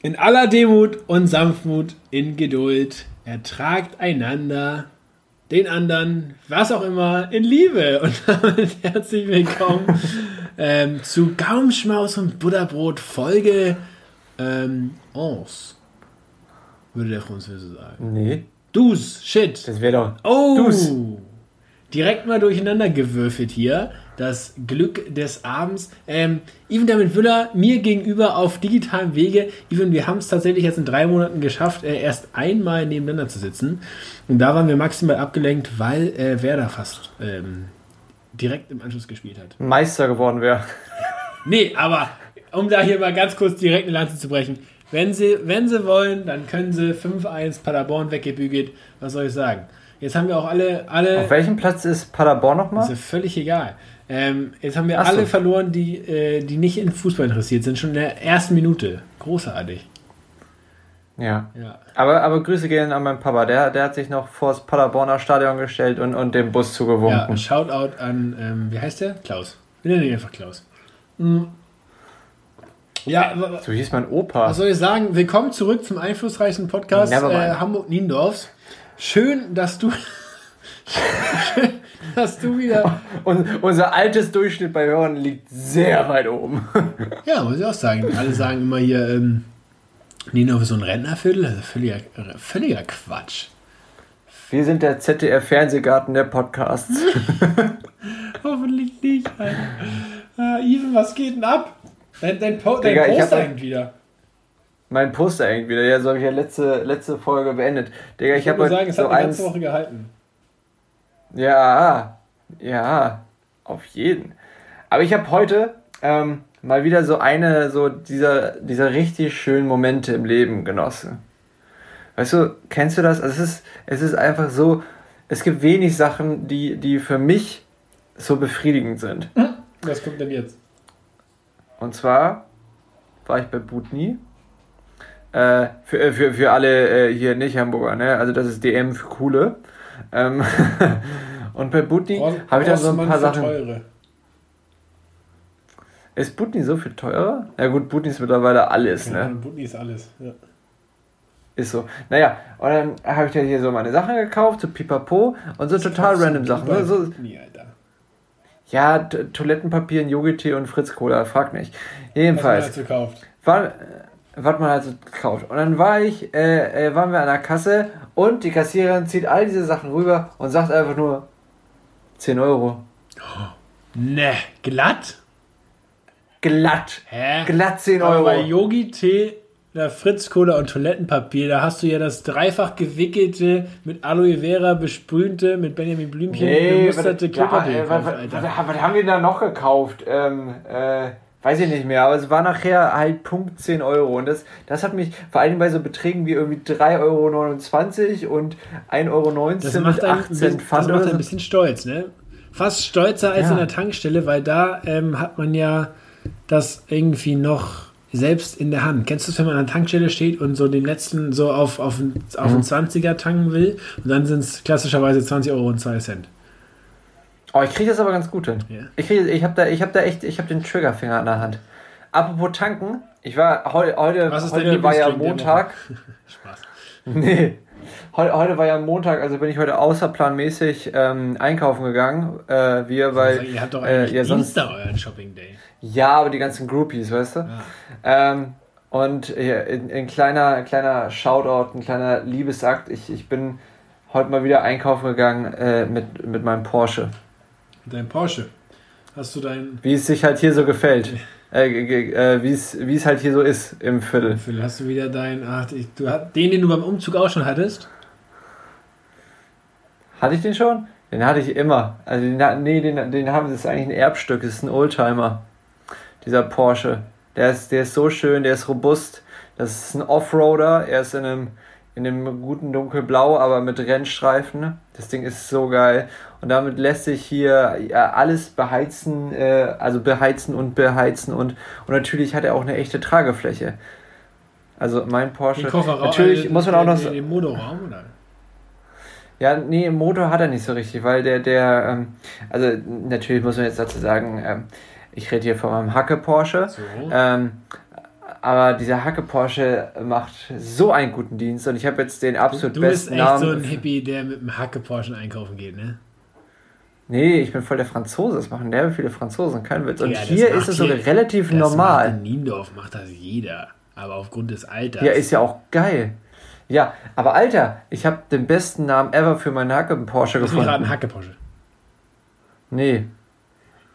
In aller Demut und Sanftmut, in Geduld, ertragt einander, den anderen, was auch immer, in Liebe. Und damit herzlich willkommen ähm, zu Gaumschmaus und Butterbrot Folge ähm, 11, würde der Französe sagen. Nee. Dus, shit. Das wäre doch. Oh! Dus. Direkt mal durcheinander gewürfelt hier. Das Glück des Abends. Ähm, Ivan damit Wüller mir gegenüber auf digitalem Wege. Ivan, wir haben es tatsächlich jetzt in drei Monaten geschafft, äh, erst einmal nebeneinander zu sitzen. Und da waren wir maximal abgelenkt, weil äh, Werder fast ähm, direkt im Anschluss gespielt hat. Meister geworden wäre. Nee, aber um da hier mal ganz kurz direkt eine Lanze zu brechen. Wenn sie, wenn sie wollen, dann können sie 5-1 Paderborn weggebügelt. Was soll ich sagen? Jetzt haben wir auch alle, alle Auf welchem Platz ist Paderborn nochmal? ist ja völlig egal. Ähm, jetzt haben wir Ach so. alle verloren, die, äh, die nicht in Fußball interessiert sind, schon in der ersten Minute. Großartig. Ja. Ja. Aber, aber Grüße gehen an meinen Papa. Der, der hat sich noch vor das Paderborner Stadion gestellt und, und dem Bus Ja, zugewunken. Shoutout an, ähm, wie heißt der? Klaus. Wir nennen ihn einfach Klaus. Mhm. Ja, so hieß mein Opa. was soll ich sagen? Willkommen zurück zum einflussreichsten Podcast äh, Hamburg-Niendorfs. Schön, dass du, schön, dass du wieder, Und unser altes Durchschnitt bei Hörern liegt sehr weit oben. ja, muss ich auch sagen. Alle sagen immer hier, ähm, Niendorf ist so ein Rentnerviertel. Also völliger, völliger Quatsch. Wir sind der ZDF-Fernsehgarten der Podcasts. Hoffentlich nicht. Alter. Äh, Even, was geht denn ab? Dein, dein, po dein Digga, Poster hängt wieder. mein Poster hängt wieder. Ja, so habe ich ja letzte, letzte Folge beendet. Digga, ich, Ich habe sagen, es so hat eine ganze Woche gehalten. Ja, ja, auf jeden. Aber ich habe heute ähm, mal wieder so eine, so dieser, dieser richtig schönen Momente im Leben genossen. Weißt du, kennst du das? Also es ist, es ist einfach so, es gibt wenig Sachen, die, die für mich so befriedigend sind. Was kommt denn jetzt? Und zwar war ich bei Butni. Äh, für, äh, für, für alle äh, hier nicht Hamburger, ne? Also das ist DM für Coole. Ähm, und bei Butni habe ich dann so ein paar Sachen. Teure. Ist Butni so viel teurer? Ja gut, Butni ist mittlerweile alles, Ja, ne? Butni ist alles. Ja. Ist so. Naja, und dann habe ich dann hier so meine Sachen gekauft, so pipapo und so total random Sachen. Ne? So, Butni, Alter. ja, Toilettenpapier, Yogi-Tee und Fritz-Cola, frag nicht. Jedenfalls. Was man dazu kauft. war, was man halt so kauft. Und dann war ich, äh, äh, waren wir an der Kasse und die Kassiererin zieht all diese Sachen rüber und sagt einfach nur 10 Euro. Ne, glatt? Glatt. Hä? Glatt 10 Aber bei Euro. Yogi Tee, der Fritz Cola und Toilettenpapier, da hast du ja das dreifach gewickelte, mit Aloe Vera besprühte, mit Benjamin Blümchen gemusterte ja, Klopapier äh, was, gekauft, was, Alter. was, was haben wir da noch gekauft? Ähm, äh, weiß ich nicht mehr, aber es war nachher halt Punkt 10 Euro. Und das, das hat mich vor allem bei so Beträgen wie irgendwie 3,29 Euro und 1,19 Euro Das macht, einen, 18 das macht ein bisschen stolz, ne? Fast stolzer als Ja. in der Tankstelle, weil da ähm, hat man ja das irgendwie noch selbst in der Hand. Kennst du es, wenn man an der Tankstelle steht und so den letzten so auf, auf, einen- auf einen 20er tanken will und dann sind es klassischerweise 20 Euro und 2 Cent. Oh, ich kriege das aber ganz gut hin. Ja. Ich, krieg, ich habe da, ich hab da echt, ich habe den Triggerfinger an der Hand. Apropos tanken, ich war heu, heute, Was ist dein heute war ja Montag. Spaß. Nee. Heu, heute war ja Montag, also bin ich heute außerplanmäßig ähm, einkaufen gegangen. Äh, wir, weil. ihr habt doch äh, eigentlich ja, sonst, Dienstag euren Shopping Day. ja, aber die ganzen Groupies, weißt du? Ja. Ähm, und ja, ein, ein kleiner, ein kleiner Shoutout, ein kleiner Liebesakt. Ich, ich bin heute mal wieder einkaufen gegangen äh, mit, mit meinem Porsche. Dein Porsche. Hast du dein Wie es sich halt hier so gefällt. Äh, äh, wie es halt hier so ist im Viertel. Phil, hast du wieder dein ach, ich- du hast den den du beim Umzug auch schon hattest? Hatte ich den schon? Den hatte ich immer. Also den, nee, den, den haben sie, das ist eigentlich ein Erbstück, das ist ein Oldtimer. Dieser Porsche. Der ist, der ist so schön, der ist robust. Das ist ein Offroader. Er ist in einem, in einem guten dunkelblau, aber mit Rennstreifen. Das Ding ist so geil. Und damit lässt sich hier ja, alles beheizen, äh, also beheizen und beheizen. Und, und natürlich hat er auch eine echte Tragefläche. Also mein Porsche. Den Kofferraum. Natürlich äh, muss man auch noch. den, Motorraum oder? Ja, nee, im Motor hat er nicht so richtig, weil der, der, ähm, also natürlich muss man jetzt dazu sagen, ähm, ich rede hier von meinem Hacke Porsche. So. Ähm, aber dieser Hacke Porsche macht so einen guten Dienst und ich habe jetzt den absolut Du bist besten echt Namen. so ein Hippie, der mit dem Hacke Porsche einkaufen geht, ne? Nee, ich bin voll der Franzose. Das machen derbe viele Franzosen, kein Witz. Und Ja, hier ist es sogar relativ das normal. Macht in Niendorf macht das jeder. Aber aufgrund des Alters. Ja, ist ja auch geil. Ja, aber Alter, ich habe den besten Namen ever für meinen Hacke Porsche Lass mich gerade ein gefunden. Hacke Porsche. Nee.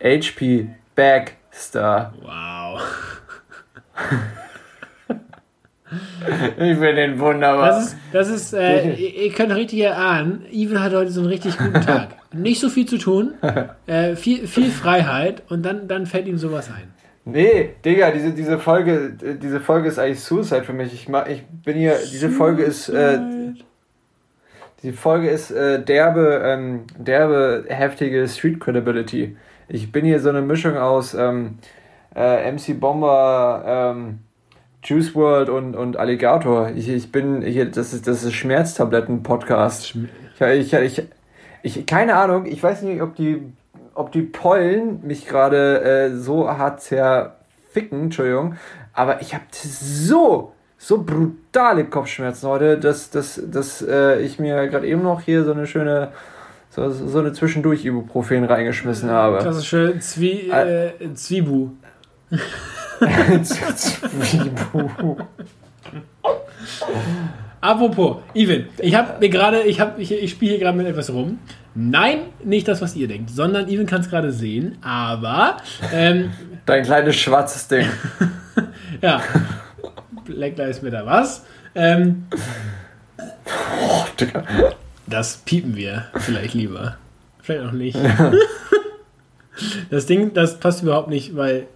HP Bagstar. Wow. Ich finde den wunderbar. Das ist, das ist äh, ihr, könnt richtig erahnen, Even hat heute so einen richtig guten Tag. Nicht so viel zu tun, äh, viel, viel Freiheit und dann, dann fällt ihm sowas ein. Nee, Digga, diese, diese Folge, diese Folge ist eigentlich Suicide für mich. Ich, ma, ich bin hier, diese Folge ist, äh, die Folge ist äh, derbe, ähm, derbe, heftige Street Credibility. Ich bin hier so eine Mischung aus ähm, äh, MC Bomber, ähm, Juice World und, und Alligator. Ich, ich bin hier, das ist, das ist Schmerztabletten-Podcast. Ich, ich, ich, ich, keine Ahnung, ich weiß nicht, ob die, ob die Pollen mich gerade äh, so hart zerficken, Entschuldigung, aber ich habe so, so brutale Kopfschmerzen heute, dass, dass, dass äh, ich mir gerade eben noch hier so eine schöne, so, so eine Zwischendurch-Ibuprofen reingeschmissen habe. Klassische Zwie, äh, Zwiebu. Zwibu. Apropos, Even, ich habe mir gerade, ich, hab- ich, ich spiele hier gerade mit etwas rum. Nein, nicht das, was ihr denkt, sondern Even kann es gerade sehen, aber ähm, Dein kleines schwarzes Ding. ja, Black Lives Matter, was? Ähm, Oh, Digga. das piepen wir vielleicht lieber. Vielleicht auch nicht. Das Ding, das passt überhaupt nicht, weil.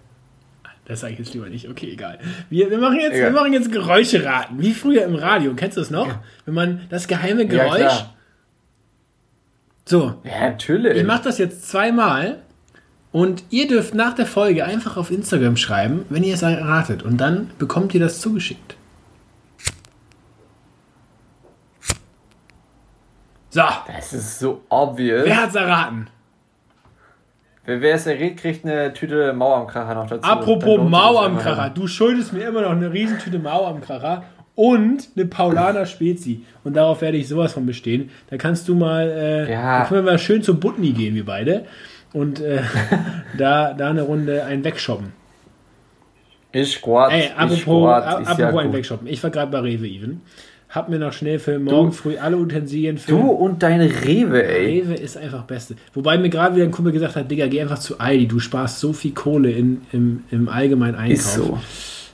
Das sage ich jetzt lieber nicht. Okay, egal. Wir, wir, machen jetzt, wir Egal. machen jetzt Geräusche raten. Wie früher im Radio. Kennst du das noch? Wenn man das geheime Ja, Geräusch. klar. so, Ja, natürlich. ich mache das jetzt zweimal. Und ihr dürft nach der Folge einfach auf Instagram schreiben, wenn ihr es erratet. Und dann bekommt ihr das zugeschickt. So, das ist so obvious. wer hat's erraten? Wer, es errät, kriegt eine Tüte Mauerkracher noch dazu. Apropos Mau am. Kracher. Du schuldest mir immer noch eine Riesentüte Mau am Kracher und eine Paulaner Spezi. Und darauf werde ich sowas von bestehen. Da kannst du mal, äh, Ja. können wir mal schön zu Butni gehen, wir beide. Und äh, da, da eine Runde einen wegshoppen. Ich squat. Ey, ich apropos, squat, a- ist apropos ja einen gut. wegshoppen. Ich war gerade bei Rewe even. Hab mir noch schnell für morgen früh alle Utensilien für. Du und deine Rewe, ey. Rewe ist einfach Beste. Wobei mir gerade wieder ein Kumpel gesagt hat, Digga, geh einfach zu Aldi. Du sparst so viel Kohle in, im, im allgemeinen Einkauf. Ist so.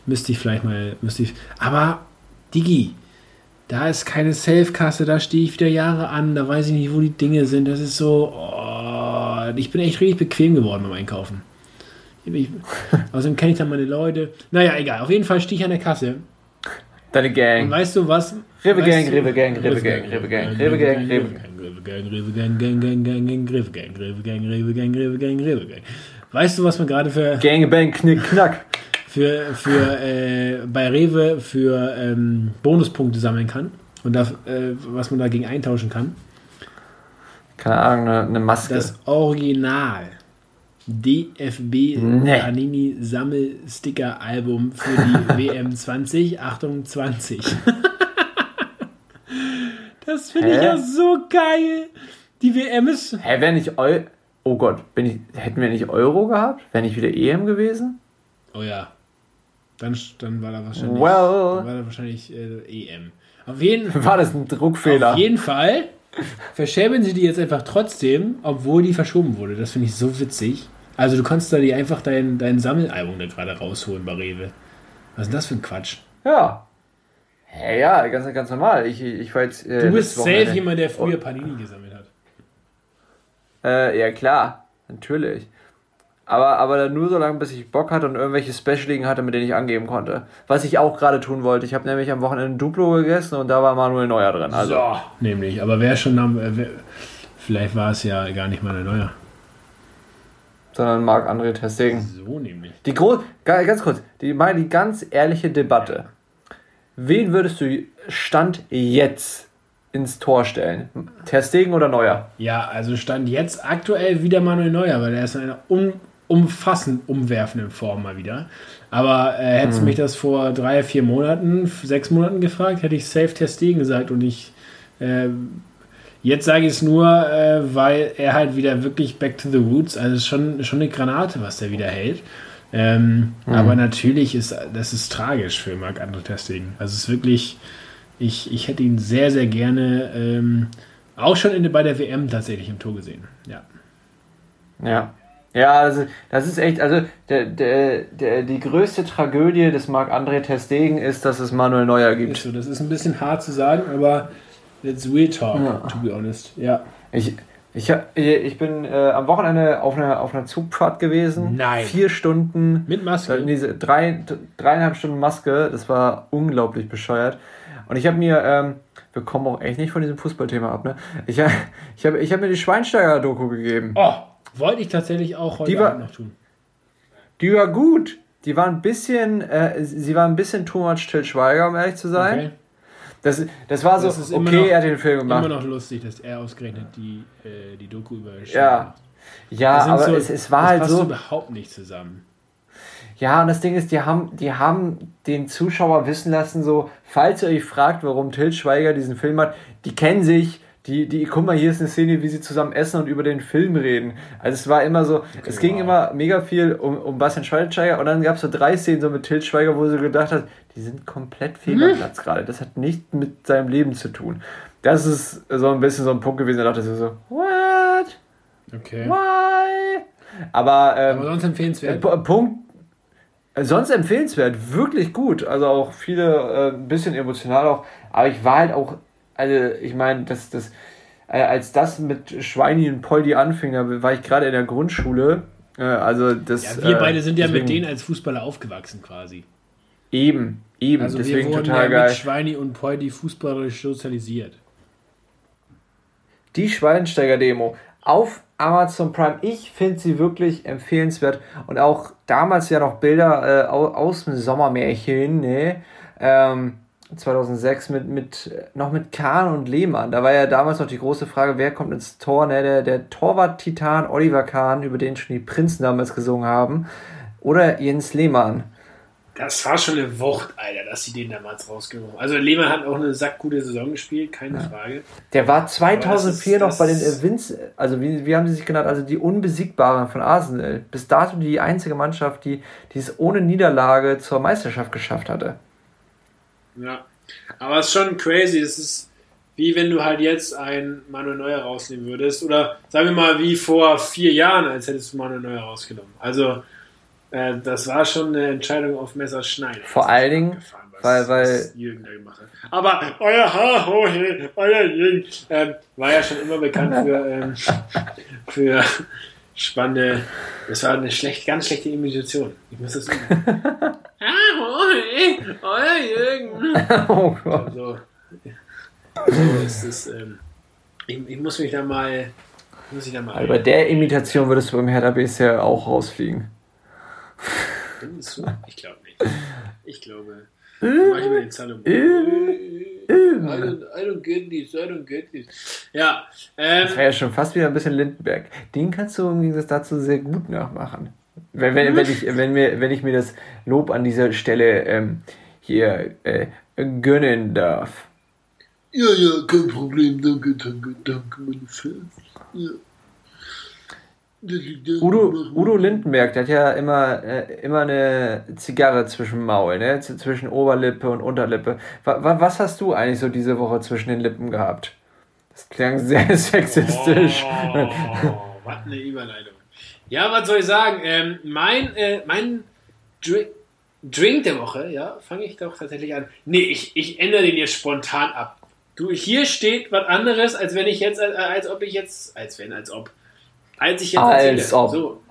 Müsste ich vielleicht mal, müsste ich. Aber, Digi, da ist keine Safe-Kasse, da stehe ich wieder Jahre an, da weiß ich nicht, wo die Dinge sind. Das ist so, oh, ich bin echt richtig bequem geworden beim Einkaufen. Ich, außerdem kenne ich dann meine Leute. Naja, egal. Auf jeden Fall stehe ich an der Kasse. Deine Und Gang. weißt du was? Rewe Gang, Rewe Gang, Rewe Gang, Rewe Gang, Rewe Gang, Rewe Rewe Gang, Rewe Gang, Gang, Gang, Gang, Gang, Rewe Gang, Rewe Gang, Rewe Gang, Rewe Gang, Rewe Gang. Weißt du, was man gerade für Gangbang, Knick, Knack. für, für äh, bei Rewe für ähm, Bonuspunkte sammeln kann und da, äh, was man dagegen eintauschen kann. Keine Ahnung, eine, eine Maske. Das Original DFB Nee. Panini Sammelsticker Album für die WM 2028. das finde ich ja so geil. Die WM ist Hä, wäre nicht Eu... Oh Gott, ich, hätten wir nicht Euro gehabt? Wäre nicht wieder EM gewesen? Oh ja. Dann, dann war da wahrscheinlich, Well. dann war da wahrscheinlich äh, EM. Auf jeden, War das ein Druckfehler? auf jeden Fall verschämen sie die jetzt einfach trotzdem, obwohl die verschoben wurde. Das finde ich so witzig. Also du kannst da die einfach dein, dein Sammelalbum da gerade rausholen bei Rewe. Was ist denn das für ein Quatsch? Ja. Hä, ja, ganz, ganz normal. Ich, ich war jetzt... Äh, Du bist safe jemand, der früher Panini gesammelt hat. Äh, ja klar, natürlich. Aber, aber dann nur so lange, bis ich Bock hatte und irgendwelche Specialigen hatte, mit denen ich angeben konnte. Was ich auch gerade tun wollte. Ich habe nämlich am Wochenende Duplo gegessen und da war Manuel Neuer drin. Also, so, nämlich. Aber wer schon am, äh, wer, vielleicht war es ja gar nicht mal ein neuer. Sondern Marc-André Testegen. So nämlich. Die Gro ga- ganz kurz, die, mal die ganz ehrliche Debatte. Wen würdest du Stand jetzt ins Tor stellen? Testegen oder Neuer? Ja, also stand jetzt aktuell wieder Manuel Neuer, weil er ist eine un umfassend umwerfenden Form mal wieder. Aber äh, hättest du Mhm. mich das vor drei, vier Monaten, sechs Monaten gefragt, hätte ich Safe Testing gesagt und ich. Äh, jetzt sage ich es nur, äh, weil er halt wieder wirklich back to the roots, also es ist schon, schon eine Granate, was der wieder hält. Ähm, Mhm. Aber natürlich ist das ist tragisch für Marc Andre Testing. Also es ist wirklich, ich, ich hätte ihn sehr, sehr gerne ähm, auch schon in, bei der WM tatsächlich im Tor gesehen. Ja. Ja. Ja, also das ist echt, also der, der, der, die größte Tragödie des Marc-André Testegen ist, dass es Manuel Neuer Ist gibt. so, das ist ein bisschen hart zu sagen, aber it's real talk, Ja. to be honest. Ja. Ich, ich, ich bin äh, am Wochenende auf einer, auf einer Zugfahrt gewesen. Nein. Vier Stunden. Mit Maske. Äh, Diese drei, dreieinhalb Stunden Maske, das war unglaublich bescheuert. Und ich habe mir, ähm, wir kommen auch echt nicht von diesem Fußballthema ab, ne? Ich, hab- ich habe ich hab mir die Schweinsteiger-Doku gegeben. Oh, wollte ich tatsächlich auch heute Die war- Abend noch tun. Die war gut. Die war ein bisschen, äh, sie war ein bisschen too much Till Schweiger, um ehrlich zu sein. Okay. Das, das war so, Das okay, noch- er hat den Film gemacht. Immer noch lustig, dass er ausgerechnet die, äh, die Doku über Ja. Ja, aber so- es, es war das halt passt so. überhaupt nicht zusammen. Ja, und das Ding ist, die haben, die haben den Zuschauer wissen lassen, so, falls ihr euch fragt, warum Till Schweiger diesen Film hat, die kennen sich, die, die, guck mal, hier ist eine Szene, wie sie zusammen essen und über den Film reden. Also es war immer so, es ging wow. immer mega viel um, um Bastian Schweinsteiger und dann gab es so drei Szenen so mit Till Schweiger, wo sie gedacht hat, die sind komplett fehl Hm? am Platz gerade. Das hat nichts mit seinem Leben zu tun. Das ist so ein bisschen so ein Punkt gewesen, da dachte ich so, what? Okay. Why? Aber, ähm, Aber sonst empfehlenswert. P- Punkt. äh, Sonst empfehlenswert, wirklich gut. Also auch viele, äh, ein bisschen emotional auch. Aber ich war halt auch, also ich meine, das, das, äh, als das mit Schweini und Poldi anfing, da war ich gerade in der Grundschule. Äh, also das. Ja, wir äh, beide sind ja deswegen- mit denen als Fußballer aufgewachsen quasi. Eben, eben. Also wir deswegen wurden total ja geil. mit Schweini und Poldi fußballerisch sozialisiert. Die Schweinsteiger-Demo auf Amazon Prime. Ich finde sie wirklich empfehlenswert. Und auch damals ja noch Bilder äh, au- aus dem Sommermärchen, ne? Ähm, 2006 mit, mit, noch mit Kahn und Lehmann. Da war ja damals noch die große Frage, wer kommt ins Tor? Ne? Der, der Torwart-Titan Oliver Kahn, über den schon die Prinzen damals gesungen haben. Oder Jens Lehmann. Das war schon eine Wucht, Alter, dass sie den damals rausgenommen haben. Also Lehmann hat auch eine sackgute Saison gespielt, keine Frage. Der war 2004 Aber das noch bei ist- den Vince, also wie, wie haben sie sich genannt, also die Unbesiegbaren von Arsenal. Bis dato die einzige Mannschaft, die, die es ohne Niederlage zur Meisterschaft geschafft hatte. Ja. Aber es ist schon crazy. Es ist wie wenn du halt jetzt einen Manuel Neuer rausnehmen würdest. Oder sagen wir mal wie vor vier Jahren, als hättest du Manuel Neuer rausgenommen. Also äh, das war schon eine Entscheidung auf Messerschneide. Vor allen Dingen, weil- weil- was Jürgen da gemacht hat. Aber euer Ha, ho, he, euer Jürgen ähm, war ja schon immer bekannt für, ähm, für spannende. Das war eine schlecht, ganz schlechte Imitation. Ich muss das ah, euer Jürgen. oh Gott. Also, so ist es. Ähm, ich, ich muss mich da mal. Muss ich da mal. Also bei der Imitation würdest du beim Hertha BSC auch rausfliegen. Findest du? Ich glaube nicht. Ich glaube. Mach ich über den Salomon. I don't, I don't get this, I don't get this. Ja, ähm, Das wäre ja schon fast wieder ein bisschen Lindenberg. Den kannst du im Gegensatz dazu sehr gut nachmachen. Wenn, wenn, wenn, ich, wenn, mir, wenn ich mir das Lob an dieser Stelle ähm, hier äh, gönnen darf. ja, ja, kein Problem. Danke, danke, danke, meine Fans. Ja. Udo, Udo Lindenberg, der hat ja immer, äh, immer eine Zigarre zwischen dem Maul, ne? Zwischen Oberlippe und Unterlippe. Wa was hast du eigentlich so diese Woche zwischen den Lippen gehabt? Das klang sehr sexistisch. Oh, was eine Überleitung. Ja, was soll ich sagen? Ähm, mein äh, mein Drink, Drink der Woche, ja, fange ich doch tatsächlich an. Nee, ich, ich ändere den jetzt spontan ab. Du, hier steht was anderes, als wenn ich jetzt, als, als ob ich jetzt, als wenn, als ob. Als ich jetzt Als ob. So.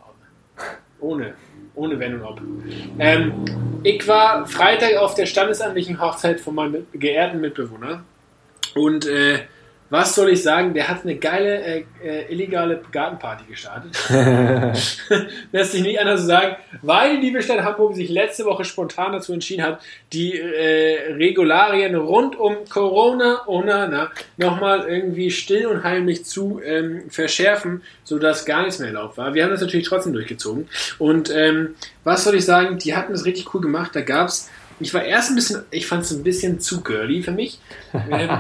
Ohne. Ohne Wenn und Ob. Ähm, ich war Freitag auf der standesamtlichen Hochzeit von meinem geehrten Mitbewohner. Und äh, was soll ich sagen? Der hat eine geile äh, äh, illegale Gartenparty gestartet. Lässt sich nicht anders sagen, weil die liebe Stadt Hamburg sich letzte Woche spontan dazu entschieden hat, die äh, Regularien rund um Corona oh na, na, nochmal irgendwie still und heimlich zu ähm, verschärfen, sodass gar nichts mehr erlaubt war. Wir haben das natürlich trotzdem durchgezogen. Und ähm, was soll ich sagen? Die hatten das richtig cool gemacht. Da gab es ich war erst ein bisschen, ich fand es ein bisschen zu girly für mich. Ähm,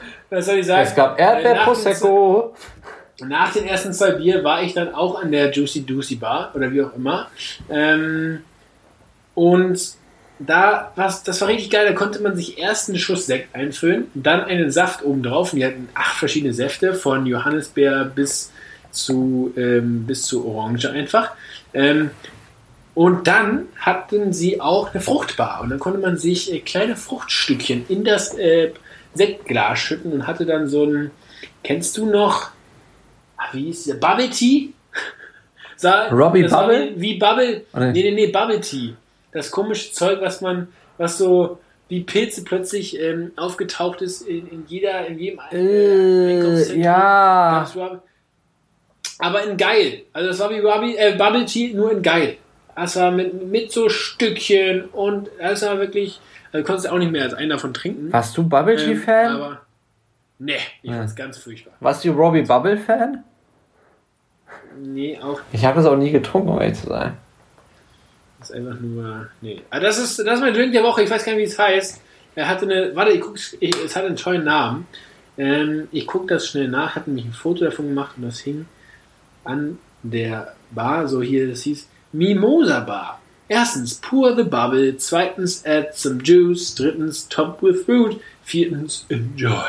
was soll ich sagen? Es gab Erdbeer-Prosecco. Nach den ersten zwei Bier war ich dann auch an der Juicy Juicy Bar oder wie auch immer. Ähm, und da was, das war richtig geil. Da konnte man sich erst einen Schuss Sekt einfüllen, dann einen Saft oben drauf. Und die hatten acht verschiedene Säfte von Johannisbeer bis zu ähm, bis zu Orange einfach. Ähm, und dann hatten sie auch eine Fruchtbar und dann konnte man sich äh, kleine Fruchtstückchen in das äh, Sektglas schütten und hatte dann so ein, kennst du noch, ah, wie hieß der, Bubble Tea? Sah, Robbie Bubble? Wie, Bubble, nee, nee, nee, Bubble Tea. Das komische Zeug, was man, was so wie Pilze plötzlich ähm, aufgetaucht ist in, in jeder, in jedem äh, Ja. Aber in geil. Also das war wie Bubble, äh, Bubble Tea, nur in geil. Das war mit, mit so Stückchen und das war wirklich, also du konntest auch nicht mehr als einen davon trinken. Warst du Bubble Tea Fan? Ähm, aber, nee, ich ja. fand's ganz furchtbar. Warst du Robbie Bubble Fan? Nee, auch nicht. Ich habe das auch nie getrunken, um ehrlich zu sein. Das ist einfach nur, nee. Aber ah, das ist, das ist mein Drink der Woche, ich weiß gar nicht, wie es heißt. Er hatte eine, warte, ich guck, ich, es hat einen tollen Namen. Ähm, ich gucke das schnell nach, hatte nämlich ein Foto davon gemacht und das hing an der Bar, so hier, das hieß Mimosa Bar. Erstens, pour the bubble. Zweitens, add some juice. Drittens, top with fruit. Viertens, enjoy.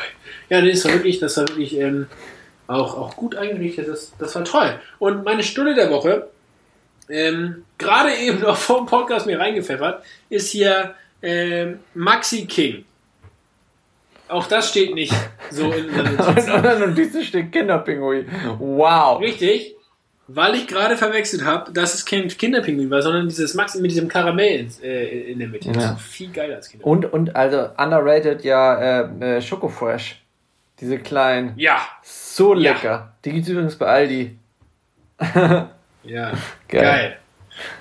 Ja, das war wirklich, das war wirklich ähm, auch, auch gut eingerichtet. Das, das war toll. Und meine Stunde der Woche, ähm, gerade eben noch vom Podcast mir reingepfeffert, ist hier ähm, Maxi King. Auch das steht nicht so in der Notiz. und in der Notiz steht Kinderpinguin. Wow. Richtig weil ich gerade verwechselt habe, dass es kein Kinderpinguin war, sondern dieses Max mit diesem Karamell in, äh, in der Mitte. Ja. Das ist viel geiler als Kinderpinguin. Und, und also underrated ja äh, äh, Schokofresh. Diese kleinen. Ja. So lecker. Ja. Die gibt es übrigens bei Aldi. ja. Geil. Geil.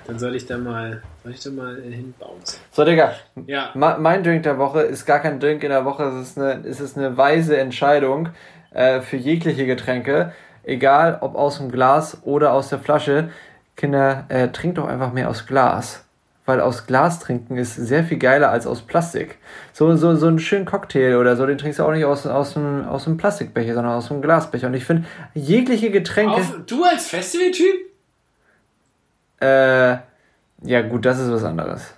Dann soll ich da mal, soll ich da mal äh, hinbauen. So, Digga. Ja. mein Drink der Woche ist gar kein Drink in der Woche, es ist eine, es ist eine weise Entscheidung äh, für jegliche Getränke egal ob aus dem Glas oder aus der Flasche, Kinder, äh, trinkt doch einfach mehr aus Glas. Weil aus Glas trinken ist sehr viel geiler als aus Plastik. So, so, so einen schönen Cocktail oder so, den trinkst du auch nicht aus, aus, dem, aus dem Plastikbecher, sondern aus dem Glasbecher. Und ich finde, jegliche Getränke. Auf, du als Festivaltyp? Äh, ja, gut, das ist was anderes.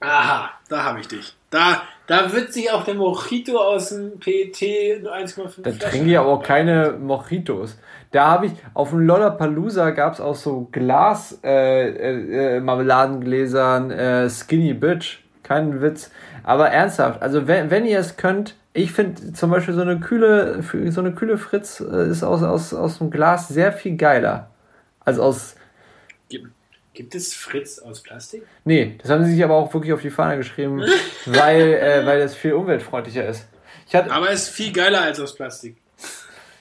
Aha, da habe ich dich. Da, da wird sich auch der Mojito aus dem PET 1,5 Da trinke ich aber auch keine Mojitos. Da habe ich, auf dem Lollapalooza gab es auch so Glas, äh, äh, Marmeladengläsern, äh, Skinny Bitch. Kein Witz. Aber ernsthaft, also wenn, wenn ihr es könnt, ich finde zum Beispiel so eine kühle, so eine kühle Fritz äh, ist aus, aus, aus dem Glas sehr viel geiler. Als aus Gibt es Fritz aus Plastik? Nee, das haben sie sich aber auch wirklich auf die Fahne geschrieben, weil, äh, weil das viel umweltfreundlicher ist. Hatte, aber es ist viel geiler als aus Plastik.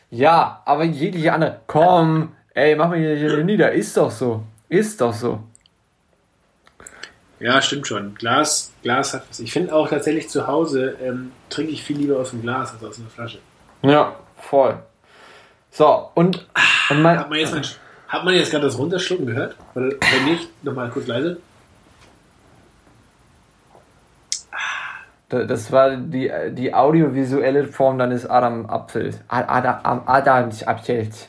Ja, aber jegliche andere. Komm, ey, mach mich hier nieder. Ist doch so. Ist doch so. Ja, stimmt schon. Glas, Glas hat was. Ich finde auch tatsächlich zu Hause ähm, trinke ich viel lieber aus dem Glas als aus einer Flasche. Ja, voll. So, und, und mein, hat man jetzt einen hat man jetzt gerade das Runterschlucken gehört? Oder wenn nicht, nochmal kurz leise. Das war die, die audiovisuelle Form deines Adam-Apfels. Adam, Adams Apfels.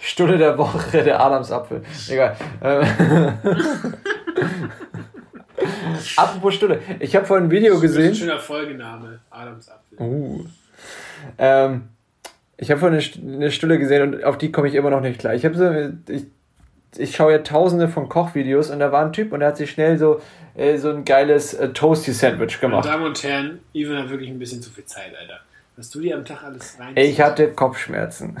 Stunde der Woche, der Adamsapfel. Egal. Ähm. Apropos Stunde. Ich habe vorhin ein Video gesehen. Das ist ein schöner Folgename. Adamsapfel. Uh. Ähm, ich habe vorhin eine Stille gesehen und auf die komme ich immer noch nicht klar. Ich habe so, ich, ich schaue ja tausende von Kochvideos und da war ein Typ und der hat sich schnell so, äh, so ein geiles äh, Toasty-Sandwich gemacht. Meine Damen und Herren, Ivan hat wirklich ein bisschen zu viel Zeit, Alter. Was du dir am Tag alles rein. Ich hatte Kopfschmerzen.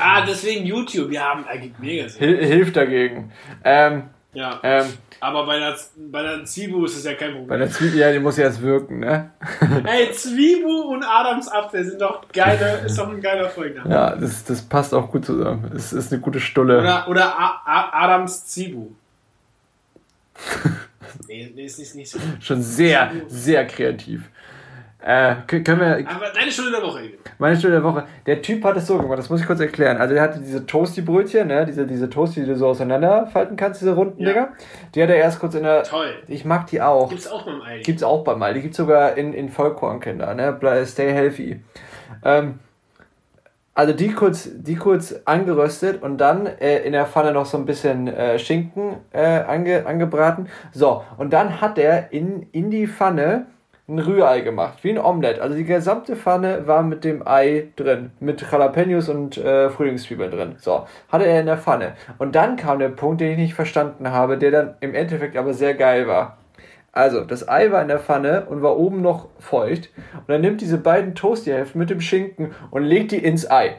ah, deswegen YouTube. Wir haben eigentlich mega Hil Hilft dagegen. Ähm, Ja. Ähm, aber bei der, bei der Zwiebel ist es ja kein Problem. Bei der Zwiebel, ja, die muss ja erst wirken, ne? Ey, Zwiebel und Adams Apfel sind doch geile, ist doch ein geiler Folgenname. Ja, das, das passt auch gut zusammen. Es ist eine gute Stulle. Oder, oder A A Adams Zwiebel. nee, nee, ist nicht, nicht so. Schon sehr, sehr kreativ. Äh, können wir. Aber deine Stunde der Woche. Meine Stunde der Woche. Der Typ hat es so gemacht, das muss ich kurz erklären. Also, er hatte diese Toasty-Brötchen, ne? diese, diese Toasty, die du so auseinanderfalten kannst, diese runden ja. Dinger. Die hat er erst kurz in der. Toll. Ich mag die auch. Gibt's auch beim Aldi. Gibt's auch beim Aldi. Gibt's sogar in, in Vollkornkinder, ne? Stay healthy. Ähm, also die kurz, die kurz angeröstet und dann äh, in der Pfanne noch so ein bisschen äh, Schinken äh, ange, angebraten. So, und dann hat er in, in die Pfanne ein Rührei gemacht, wie ein Omelette. Also die gesamte Pfanne war mit dem Ei drin, mit Jalapenos und äh, Frühlingszwiebeln drin. So, hatte er in der Pfanne. Und dann kam der Punkt, den ich nicht verstanden habe, der dann im Endeffekt aber sehr geil war. Also, das Ei war in der Pfanne und war oben noch feucht. Und er nimmt diese beiden Toasty-Hälften mit dem Schinken und legt die ins Ei.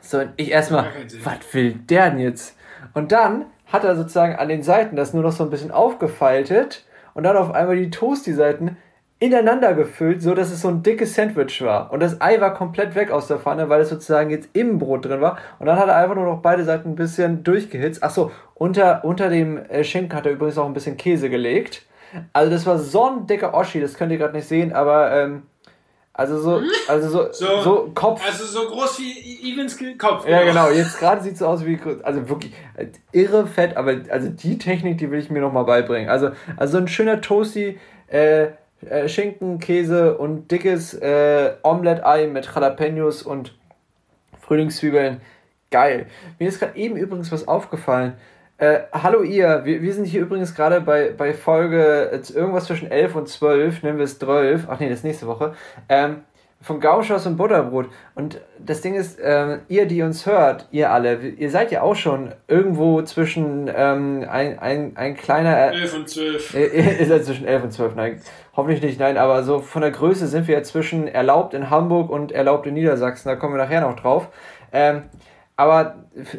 So, und ich erstmal, was will der denn jetzt? Und dann hat er sozusagen an den Seiten das nur noch so ein bisschen aufgefaltet und dann auf einmal die Toasty-Seiten ineinander gefüllt, so dass es so ein dickes Sandwich war. Und das Ei war komplett weg aus der Pfanne, weil es sozusagen jetzt im Brot drin war. Und dann hat er einfach nur noch beide Seiten ein bisschen durchgehitzt. Achso, unter, unter dem äh, Schinken hat er übrigens auch ein bisschen Käse gelegt. Also das war so ein dicker Oschi, das könnt ihr gerade nicht sehen, aber ähm, also so, hm? also so, so, so, Kopf. Also so groß wie Evans Kopf. Ja, genau. Jetzt gerade sieht es so aus wie, also wirklich äh, irre fett, aber also die Technik, die will ich mir nochmal beibringen. Also, also so ein schöner Toasty, äh, äh, Schinken, Käse und dickes äh, Omelette-Ei mit Jalapenos und Frühlingszwiebeln. Geil. Mir ist gerade eben übrigens was aufgefallen. Äh, hallo ihr, wir, wir sind hier übrigens gerade bei, bei Folge irgendwas zwischen 11 und 12, nennen wir es 12, ach nee, das ist nächste Woche, ähm, von Gauschhaus und Butterbrot. Und das Ding ist, äh, ihr, die uns hört, ihr alle, ihr seid ja auch schon irgendwo zwischen ähm, ein, ein, ein kleiner... Äh, 11 und 12. Ihr, ihr seid zwischen 11 und 12, nein, hoffentlich nicht, nein, aber so von der Größe sind wir ja zwischen erlaubt in Hamburg und erlaubt in Niedersachsen, da kommen wir nachher noch drauf. Ähm, aber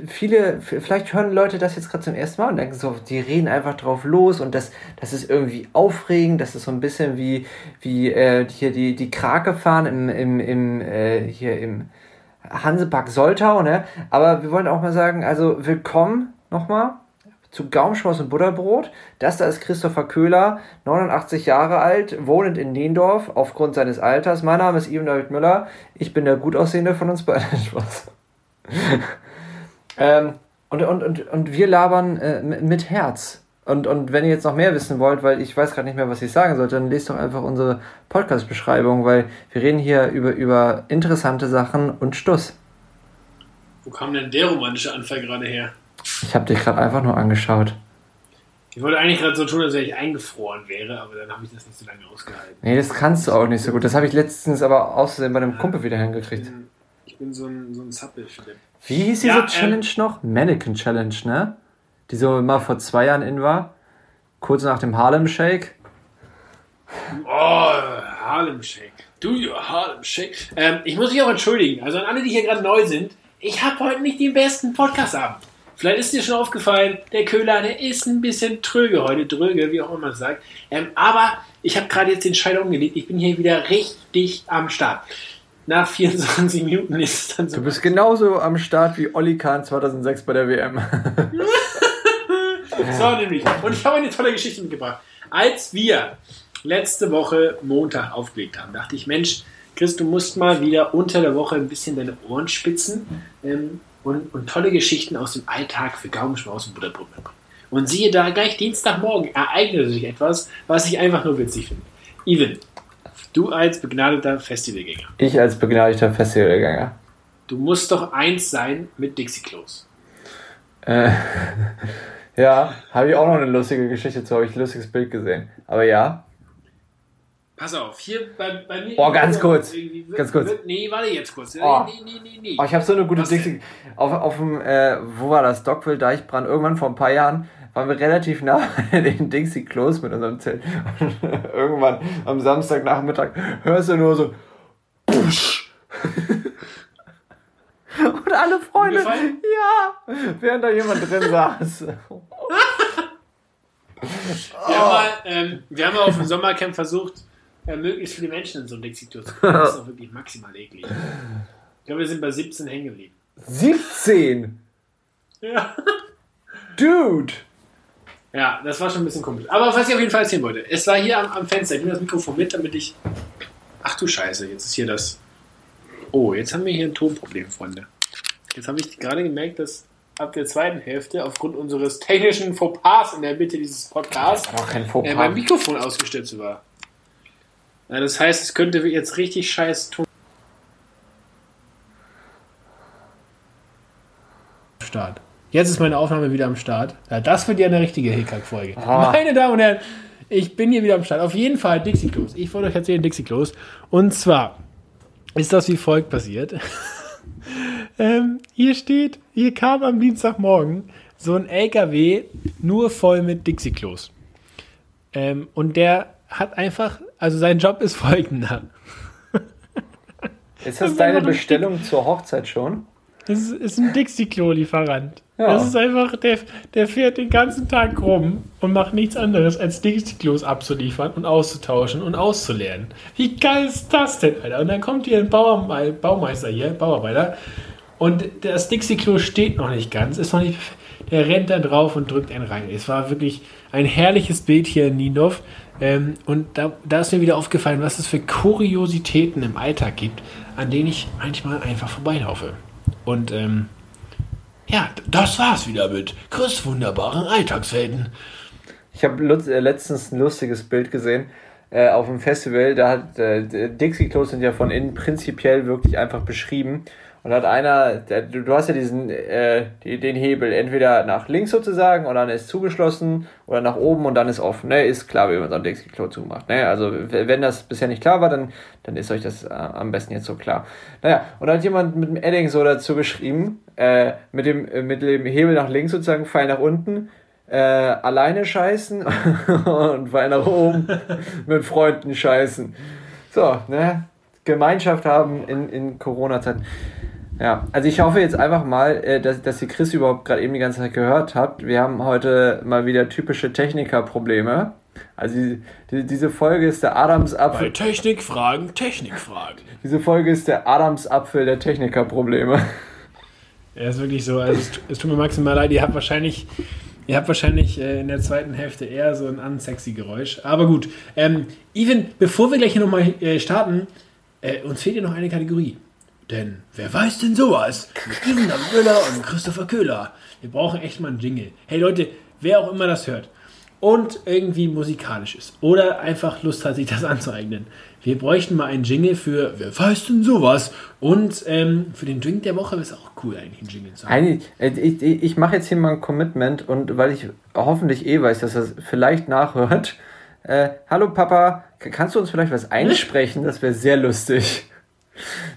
viele, vielleicht hören Leute das jetzt gerade zum ersten Mal und denken so, die reden einfach drauf los und das, das ist irgendwie aufregend, das ist so ein bisschen wie, wie äh, hier die, die Krake fahren im, im, im, äh, hier im Hansepark Soltau, ne? Aber wir wollen auch mal sagen, also willkommen nochmal zu Gaumschmaus und Butterbrot. Das da ist Christopher Köhler, 89 Jahre alt, wohnend in Niendorf aufgrund seines Alters. Mein Name ist Ivan David Müller. Ich bin der gut aussehende von uns beiden. Spaß. ähm, und, und, und, und wir labern äh, mit Herz. Und, und wenn ihr jetzt noch mehr wissen wollt, weil ich weiß gerade nicht mehr, was ich sagen sollte, dann lest doch einfach unsere Podcast-Beschreibung, weil wir reden hier über, über interessante Sachen und Stuss. Wo kam denn der romantische Anfall gerade her? Ich habe dich gerade einfach nur angeschaut. Ich wollte eigentlich gerade so tun, als wenn ich eingefroren wäre, aber dann habe ich das nicht so lange ausgehalten. Nee, das kannst du auch nicht so gut. Das habe ich letztens aber außerdem bei einem Kumpel wieder hingekriegt. Bin, so ein, so ein Zappel-Philipp. Wie hieß diese ja, ähm, Challenge ähm, noch? Mannequin Challenge, ne? Die so mal vor zwei Jahren in war. Kurz nach dem Harlem Shake. Oh, Harlem Shake. Do your Harlem Shake. Ähm, ich muss mich auch entschuldigen. Also an alle, die hier gerade neu sind. Ich habe heute nicht den besten Podcast-Abend. Vielleicht ist dir schon aufgefallen, der Köhler, der ist ein bisschen tröge heute, dröge, wie auch immer man sagt. Ähm, aber ich habe gerade jetzt den Schalter umgelegt. Ich bin hier wieder richtig am Start nach 24 Minuten ist es dann so. Du bist genauso am Start wie Olli Kahn 2006 bei der WM. so nämlich. Und ich habe eine tolle Geschichte mitgebracht. Als wir letzte Woche Montag aufgelegt haben, dachte ich, Mensch, Chris, du musst mal wieder unter der Woche ein bisschen deine Ohren spitzen ähm, und, und, tolle Geschichten aus dem Alltag für Gaumenschmaus und Butterbrot mitbringen. Und siehe da, gleich Dienstagmorgen ereignete sich etwas, was ich einfach nur witzig finde. Even, Du als begnadeter Festivalgänger. Ich als begnadeter Festivalgänger. Du musst doch eins sein mit Dixie Klos. Äh, ja, habe ich auch noch eine lustige Geschichte zu, habe ich ein lustiges Bild gesehen. Aber ja. Pass auf, hier bei, bei mir. Oh, ganz kurz. ganz kurz. nee, warte jetzt kurz. Oh. Nee, nee, nee, nee. Oh, ich habe so eine gute Dixie. Auf, auf dem, äh, wo war das? Dockville Deichbrand, irgendwann vor ein paar Jahren waren wir relativ nah bei den Dixie Close mit unserem Zelt. Und irgendwann am Samstagnachmittag hörst du nur so Pusch. Und alle Freunde, ja, während da jemand drin saß. Wir, haben mal, ähm, wir haben mal auf dem Sommercamp versucht, äh, möglichst viele Menschen in so ein Dixie-Tour zu kriegen. Das ist doch wirklich maximal eklig. Ich glaube, wir sind bei 17 hängen geblieben. 17? Ja. Dude! Ja, das war schon ein bisschen komisch. Aber was ich auf jeden Fall erzählen wollte, es war hier am, am Fenster. Ich nehme das Mikrofon mit, damit ich. Ach du Scheiße, jetzt ist hier das. Oh, jetzt haben wir hier ein Tonproblem, Freunde. Jetzt habe ich gerade gemerkt, dass ab der zweiten Hälfte aufgrund unseres technischen Fauxpas in der Mitte dieses Podcasts äh, mein Mikrofon ausgestürzt war. Ja, das heißt, es könnte jetzt richtig scheiß Ton. Start. Jetzt ist meine Aufnahme wieder am Start. Ja, das wird ja eine richtige Hickhack-Folge. Ah. Meine Damen und Herren, ich bin hier wieder am Start. Auf jeden Fall Dixie Klos. Ich wollte euch erzählen Dixie Klos. Und zwar ist das wie folgt passiert. ähm, hier steht, hier kam am Dienstagmorgen so ein LKW nur voll mit Dixie Klos. Ähm, und der hat einfach, also sein Job ist folgender. Ist das Das deine Bestellung zur Hochzeit schon? Das ist, ein Dixie-Klo-Lieferant. Ja. Das ist einfach, der, der fährt den ganzen Tag rum und macht nichts anderes, als Dixie-Klos abzuliefern und auszutauschen und auszuleeren. Wie geil ist das denn, Alter? Und dann kommt hier ein Bauerme Baumeister hier, Bauarbeiter, und das Dixie-Klo steht noch nicht ganz, ist noch nicht, der rennt da drauf und drückt einen rein. Es war wirklich ein herrliches Bild hier in Niendorf. Ähm, und da, da ist mir wieder aufgefallen, was es für Kuriositäten im Alltag gibt, an denen ich manchmal einfach vorbeilaufe. Und ähm, ja, das war's wieder mit Chris wunderbaren Alltagswelten. Ich habe äh, letztens ein lustiges Bild gesehen äh, auf einem Festival. Da hat äh, Dixie-Klos sind ja von innen prinzipiell wirklich einfach beschrieben. Und da hat einer, der, du, hast ja diesen, äh, die, den Hebel entweder nach links sozusagen und dann ist zugeschlossen oder nach oben und dann ist offen. Ne? Ist klar, wie man so ein Dixie-Klo zumacht. Ne? Also wenn das bisher nicht klar war, dann, dann ist euch das äh, am besten jetzt so klar. Naja, und da hat jemand mit dem Edding so dazu geschrieben, äh, mit, dem, äh, mit dem Hebel nach links sozusagen, Pfeil nach unten, äh, alleine scheißen und Pfeil nach oben mit Freunden scheißen. So, ne? Gemeinschaft haben in, in Corona-Zeiten. Ja, also ich hoffe jetzt einfach mal, äh, dass, dass ihr Chris überhaupt gerade eben die ganze Zeit gehört habt. Wir haben heute mal wieder typische Techniker-Probleme. Also die, die, diese Folge ist der Adamsapfel. Technikfragen, Technikfragen. Diese Folge ist der Adamsapfel der Techniker-Probleme. Ja, ist wirklich so. Also es, es tut mir maximal leid. Ihr habt wahrscheinlich, ihr habt wahrscheinlich äh, in der zweiten Hälfte eher so ein unsexy Geräusch. Aber gut. Ähm, Even, bevor wir gleich hier nochmal äh, starten, äh, uns fehlt hier noch eine Kategorie. Denn wer weiß denn sowas? Mit Even Müller und Christopher Köhler. Wir brauchen echt mal einen Jingle. Hey Leute, wer auch immer das hört und irgendwie musikalisch ist oder einfach Lust hat, sich das anzueignen. Wir bräuchten mal einen Jingle für Wer weiß denn sowas? Und ähm, für den Drink der Woche ist auch cool, eigentlich einen Jingle zu haben. Eigentlich, äh, ich, ich, ich mache jetzt hier mal ein Commitment und weil ich hoffentlich eh weiß, dass er es vielleicht nachhört. Äh, hallo Papa, kannst du uns vielleicht was einsprechen? Das wäre sehr lustig.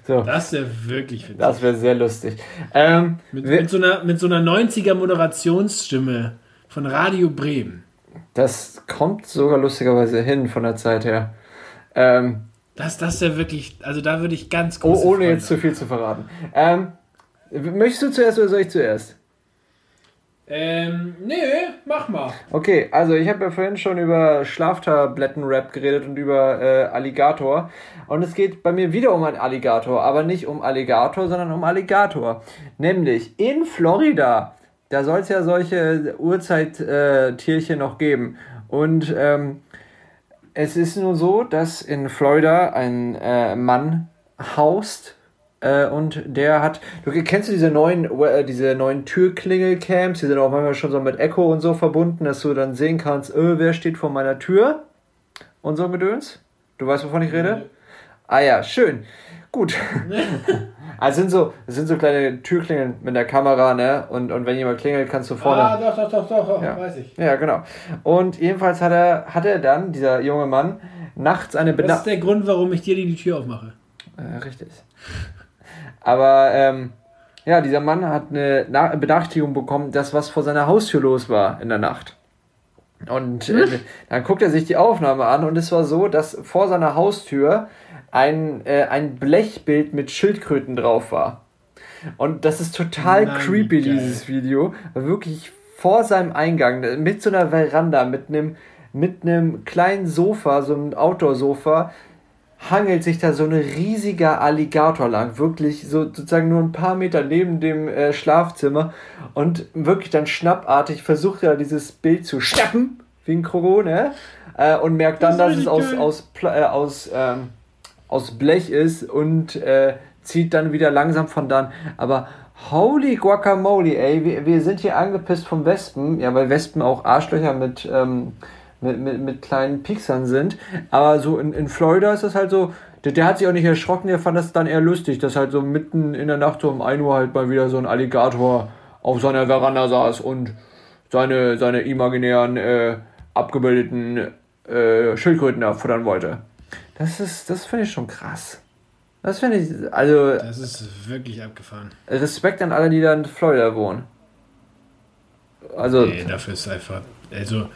So, Das wäre wirklich witzig. das wäre sehr lustig. Ähm, Mit, mit, so einer, mit so einer 90er Moderationsstimme von Radio Bremen. das kommt sogar lustigerweise hin von der Zeit her. Ähm, Das, das wäre wirklich, also da würde ich ganz oh, große ohne Freude jetzt zu viel zu verraten. Ähm, möchtest du zuerst oder soll ich zuerst? Ähm, nee, mach mal. Okay, also ich habe ja vorhin schon über Schlaftabletten-Rap geredet und über äh, Alligator. Und es geht bei mir wieder um einen Alligator, aber nicht um Alligator, sondern um Alligator. Nämlich in Florida. Da soll es ja solche Urzeittierchen noch geben. Und ähm, es ist nur so, dass in Florida ein äh, Mann haust äh, und der hat. Du kennst du diese neuen, äh, diese neuen Türklingelcams, die sind auch manchmal schon so mit Echo und so verbunden, dass du dann sehen kannst, äh, wer steht vor meiner Tür und so ein Gedöns. Du weißt, wovon ich rede? Ah ja, schön. Gut. also sind so, sind so kleine Türklingeln mit der Kamera, ne? Und, und wenn jemand klingelt, kannst du vorne. Ah, doch, doch, doch, doch, Ja. weiß ich. Ja, genau. Und jedenfalls hat er, hat er dann, dieser junge Mann, nachts eine Das Bena ist der Grund, warum ich dir die Tür aufmache. äh, richtig. Aber ähm, ja, dieser Mann hat eine Na Benachrichtigung bekommen, dass was vor seiner Haustür los war in der Nacht. Und äh, dann guckt er sich die Aufnahme an und es war so, dass vor seiner Haustür ein, äh, ein Blechbild mit Schildkröten drauf war. Und das ist total Nein, creepy, dieses Video. Wirklich vor seinem Eingang, mit so einer Veranda, mit einem mit einem kleinen Sofa, so einem Outdoor-Sofa, hangelt sich da so ein riesiger Alligator lang, wirklich so sozusagen nur ein paar Meter neben dem äh, Schlafzimmer und wirklich dann schnappartig versucht er dieses Bild zu schnappen, wie ein Krone, äh, und merkt dann, das dass es aus, aus, äh, aus, ähm, aus Blech ist und äh, zieht dann wieder langsam von dann. Aber holy guacamole, ey, wir, wir sind hier angepisst vom Wespen, ja, weil Wespen auch Arschlöcher mit, ähm, mit, mit, mit kleinen Pixern sind. Aber so in, in Florida ist das halt so, der, der hat sich auch nicht erschrocken, der fand das dann eher lustig, dass halt so mitten in der Nacht so um 1 Uhr halt mal wieder so ein Alligator auf seiner Veranda saß und seine, seine imaginären äh, abgebildeten äh, Schildkröten da futtern wollte. Das ist, das finde ich schon krass. Das finde ich, also. Das ist wirklich abgefahren. Respekt an alle, die da in Florida wohnen. Also. Nee, dafür ist einfach. Also,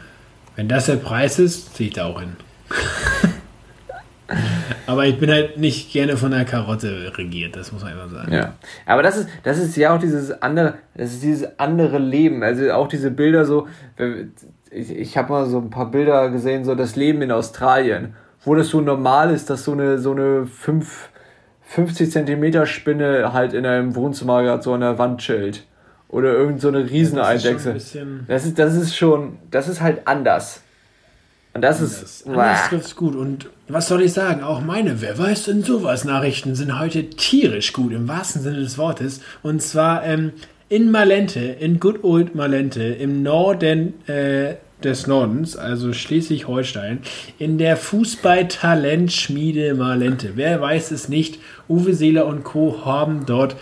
wenn das der Preis ist, ziehe ich da auch hin. aber ich bin halt nicht gerne von der Karotte regiert, das muss man einfach sagen. Ja. Aber das ist, das ist ja auch dieses andere, das ist dieses andere Leben. Also auch diese Bilder so, ich, ich habe mal so ein paar Bilder gesehen, so das Leben in Australien, wo das so normal ist, dass so eine, so eine 5, 50 Zentimeter Spinne halt in einem Wohnzimmer gerade so an der Wand chillt. Oder irgend so eine Rieseneidechse. Das, das, ist, das ist schon, das ist halt anders. Und das anders. ist. Anders trifft's gut. Und was soll ich sagen? Auch meine Wer weiß denn sowas Nachrichten sind heute tierisch gut, im wahrsten Sinne des Wortes. Und zwar ähm, in Malente, in Good Old Malente, im Norden äh, des Nordens, also Schleswig-Holstein, in der Fußball-Talentschmiede Malente. Wer weiß es nicht? Uwe Seeler und Co. haben dort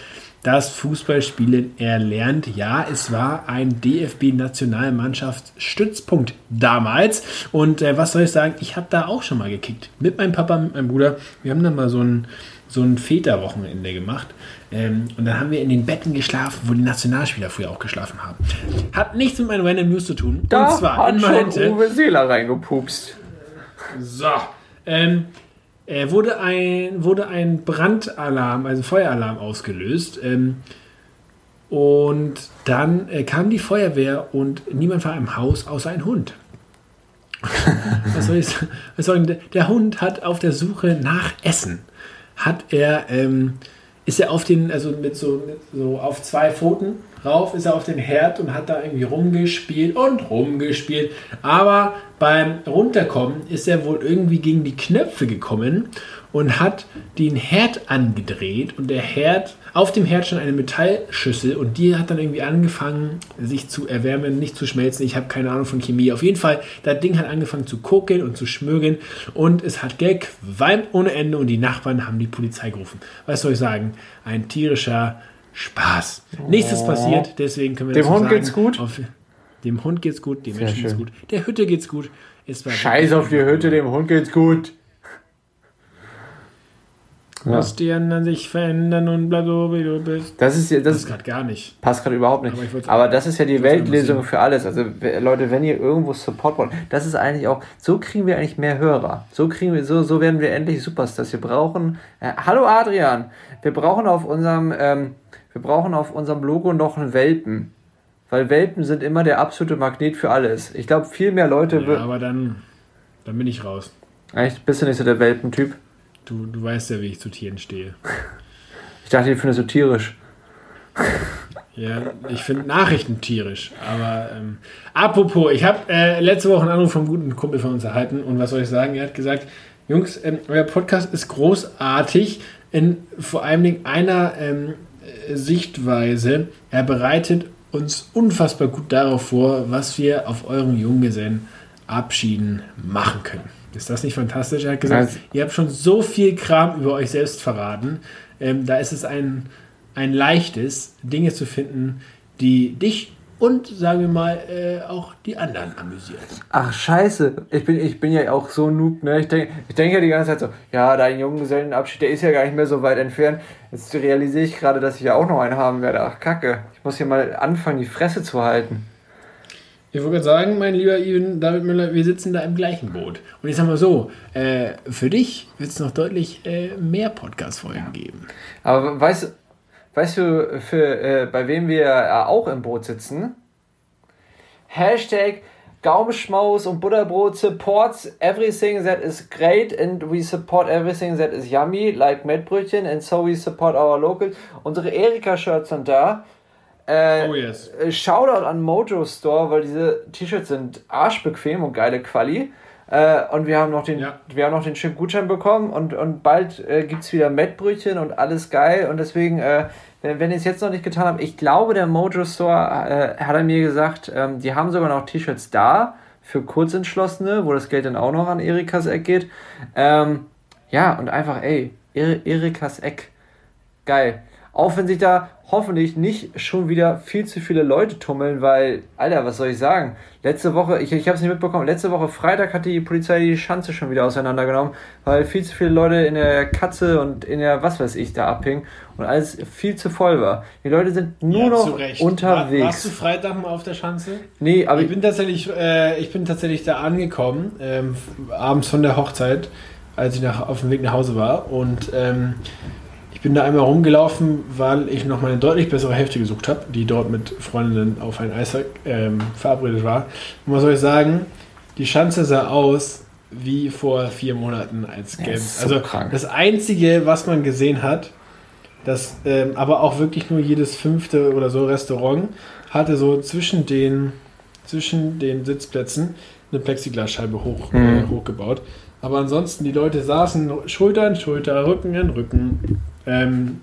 das Fußballspielen erlernt. Ja, es war ein DFB-Nationalmannschaftsstützpunkt damals. Und äh, was soll ich sagen? Ich habe da auch schon mal gekickt. Mit meinem Papa, mit meinem Bruder. Wir haben da mal so ein, so ein Väterwochenende gemacht. Ähm, und dann haben wir in den Betten geschlafen, wo die Nationalspieler früher auch geschlafen haben. Hat nichts mit meinen Random News zu tun. Da und zwar hat in schon Uwe Seeler reingepupst. So. Ähm, äh, wurde, ein, wurde ein Brandalarm, also Feueralarm ausgelöst. Ähm, und dann äh, kam die Feuerwehr und niemand war im Haus außer ein Hund. was soll ich sagen? Was soll ich, der Hund hat auf der Suche nach Essen, hat er, ähm, ist er auf den, also mit so, mit so auf zwei Pfoten rauf, ist er auf den Herd und hat da irgendwie rumgespielt und rumgespielt. Aber beim Runterkommen ist er wohl irgendwie gegen die Knöpfe gekommen und hat den Herd angedreht und der Herd, auf dem Herd stand eine Metallschüssel und die hat dann irgendwie angefangen, sich zu erwärmen, nicht zu schmelzen. Ich habe keine Ahnung von Chemie. Auf jeden Fall, das Ding hat angefangen zu kokeln und zu schmögen und es hat gequalmt ohne Ende und die Nachbarn haben die Polizei gerufen. Was soll ich sagen? Ein tierischer Spaß. Oh. Nichts ist passiert, deswegen können wir Dem Hund sagen. geht's gut? Auf, dem Hund geht's gut, dem Sehr Menschen geht's gut, der Hütte geht's gut. Scheiß auf die Hütte, dem Hund geht's gut. Was die anderen sich verändern und bla bla wie du bist. Das ist ja das, das gerade gar nicht. Passt gerade überhaupt nicht. Aber, Aber, das ist ja die Weltlösung für alles. Also Leute, wenn ihr irgendwo Support wollt, das ist eigentlich auch. So kriegen wir eigentlich mehr Hörer. So kriegen wir, so, so werden wir endlich Superstars. Wir brauchen. Äh, hallo Adrian, wir brauchen auf unserem, ähm, wir brauchen auf unserem Logo noch einen Welpen. Weil Welpen sind immer der absolute Magnet für alles. Ich glaube, viel mehr Leute. Ja, aber dann, dann bin ich raus. Echt? Bist du nicht so der Welpentyp? Du, du weißt ja, wie ich zu Tieren stehe. Ich dachte, ich finde so tierisch. Ja, ich finde Nachrichten tierisch. Aber ähm, apropos, ich habe äh, letzte Woche einen Anruf vom guten Kumpel von uns erhalten und was soll ich sagen? Er hat gesagt, Jungs, ähm, euer Podcast ist großartig in vor allen Dingen einer ähm, Sichtweise. Er bereitet uns unfassbar gut darauf vor, was wir auf euren Junggesellenabschieden machen können. Ist das nicht fantastisch? Er hat gesagt, also, ihr habt schon so viel Kram über euch selbst verraten. Ähm, da ist es ein, ein leichtes, Dinge zu finden, die dich und, sagen wir mal, äh, auch die anderen amüsieren. Ach, scheiße. Ich bin, ich bin ja auch so noob, ne? Ich denke ich denk ja die ganze Zeit so, ja, dein Junggesellenabschied, der ist ja gar nicht mehr so weit entfernt. Jetzt realisiere ich gerade, dass ich ja auch noch einen haben werde. Ach, kacke. Ich muss hier mal anfangen, die Fresse zu halten. Ich wollte sagen, mein lieber Ivan David Müller, wir sitzen da im gleichen Boot. Und ich sag mal so, äh, für dich wird es noch deutlich äh, mehr Podcast-Folgen ja. geben. Aber weißt, weißt du, für, äh, bei wem wir auch im Boot sitzen? Hashtag Gaumenschmaus und Butterbrot supports everything that is great and we support everything that is yummy, like Mettbrötchen and so we support our local. Unsere Erika-Shirts sind da. Äh, oh yes. Äh, Shoutout an Mojo Store, weil diese T-Shirts sind arschbequem und geile Quali. Äh, und wir haben noch den, ja. wir haben noch den schönen Gutschein bekommen und, und bald äh, gibt es wieder Mettbrötchen und alles geil. Und deswegen, äh, wenn, wenn ihr es jetzt noch nicht getan habt, ich glaube, der Mojo Store äh, hat er mir gesagt, ähm, die haben sogar noch T-Shirts da für Kurzentschlossene, wo das Geld dann auch noch an Erikas Eck geht. Ähm, ja, und einfach, ey, Erikas Eck. Geil. Auch wenn sich da hoffentlich nicht schon wieder viel zu viele Leute tummeln, weil, Alter, was soll ich sagen? Letzte Woche, ich, ich habe es nicht mitbekommen, letzte Woche Freitag hat die Polizei die Schanze schon wieder auseinandergenommen, weil viel zu viele Leute in der Katze und in der was weiß ich da abhingen und alles viel zu voll war. Die Leute sind nur ja, noch unterwegs. War, warst du Freitag mal auf der Schanze? Nee, aber ich bin tatsächlich, äh, ich bin tatsächlich da angekommen, ähm, abends von der Hochzeit, als ich nach, auf dem Weg nach Hause war und ähm, ich bin da einmal rumgelaufen, weil ich noch meine deutlich bessere Hälfte gesucht habe, die dort mit Freundinnen auf ein Eisberg ähm, verabredet war. Und was soll ich sagen? Die Schanze sah aus wie vor vier Monaten als Games. Ja, so also krank. das Einzige, was man gesehen hat, das ähm, aber auch wirklich nur jedes fünfte oder so Restaurant hatte so zwischen den, zwischen den Sitzplätzen eine Plexiglasscheibe hoch, mhm. äh, hochgebaut. Aber ansonsten, die Leute saßen Schultern, Schulter, Rücken in Rücken, ähm,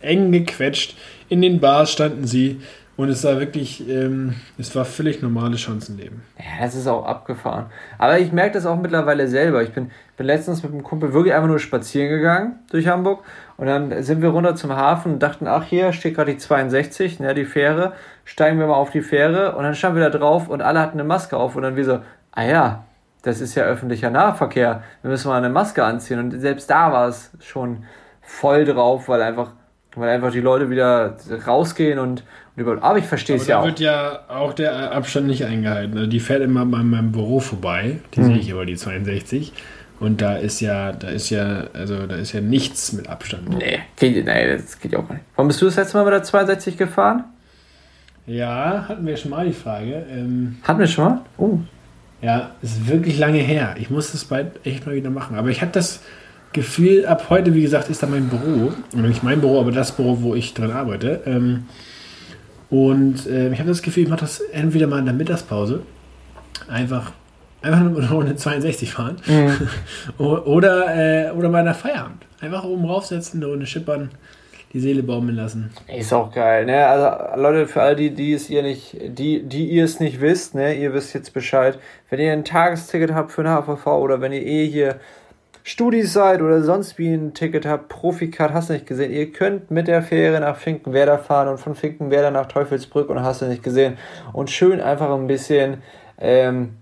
eng gequetscht. In den Bars standen sie und es war wirklich, ähm, es war völlig normales Chancenleben. Ja, das ist auch abgefahren. Aber ich merke das auch mittlerweile selber. Ich bin, bin letztens mit einem Kumpel wirklich einfach nur spazieren gegangen durch Hamburg und dann sind wir runter zum Hafen und dachten, ach hier steht gerade die 62, ne, die Fähre, steigen wir mal auf die Fähre und dann standen wir da drauf und alle hatten eine Maske auf und dann wir so, ah ja, das ist ja öffentlicher Nahverkehr, wir müssen mal eine Maske anziehen und selbst da war es schon voll drauf, weil einfach, weil einfach die Leute wieder rausgehen und, und über. Aber ich verstehe es ja auch. Da wird ja auch der Abstand nicht eingehalten. Also die fährt immer bei meinem Büro vorbei. Die hm. sehe ich über die 62. Und da ist ja, da ist ja, also da ist ja nichts mit Abstand. Nee, geht, nee das geht ja auch nicht. Warum bist du das letzte Mal mit der 62 gefahren? Ja, hatten wir schon mal die Frage. Ähm, hatten wir schon mal? Oh. Ja, ist wirklich lange her. Ich muss das bald echt mal wieder machen. Aber ich hatte das Gefühl, ab heute, wie gesagt, ist da mein Büro. Oder nicht mein Büro, aber das Büro, wo ich drin arbeite. Ähm, und äh, ich habe das Gefühl, ich mache das entweder mal in der Mittagspause. Einfach, einfach nur eine Runde 62 fahren. Mhm. oder, äh, oder mal nach Feierabend. Einfach oben raufsetzen, eine Runde schippern die Seele baumeln lassen. Ist auch geil, ne? Also Leute, für all die, die es ihr nicht, die, die ihr es nicht wisst, ne, ihr wisst jetzt Bescheid. Wenn ihr ein Tagesticket habt für eine HVV oder wenn ihr eh hier Studis seid oder sonst wie ein Ticket habt, Profikart, hast du nicht gesehen, ihr könnt mit der Fähre nach Finkenwerder fahren und von Finkenwerder nach Teufelsbrück und hast du nicht gesehen und schön einfach ein bisschen ähm,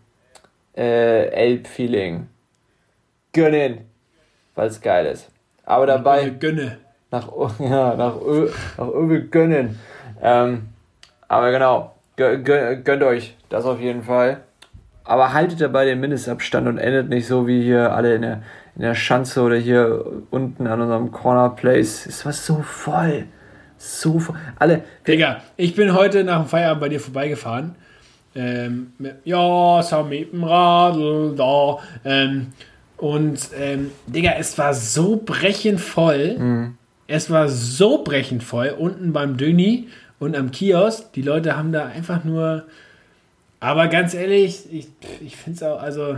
äh, Elb-Feeling gönnen, weil es geil ist. Aber dabei gönne. nach ja nach Ö, nach Öwe gönnen. Ähm, aber genau, gönnt euch das auf jeden Fall. Aber haltet dabei den Mindestabstand und endet nicht so wie hier alle in der in der Schanze oder hier unten an unserem Corner Place. Es war so voll. So voll. Alle. Digga, ich bin heute nach dem Feierabend bei dir vorbeigefahren. Ähm, ja, so mit dem Radl da. Ähm, und, ähm, Digga, es war so brechend voll. Mhm. Es war so brechend voll. Unten beim Döni und am Kiosk. Die Leute haben da einfach nur. Aber ganz ehrlich, ich, ich finde es auch, also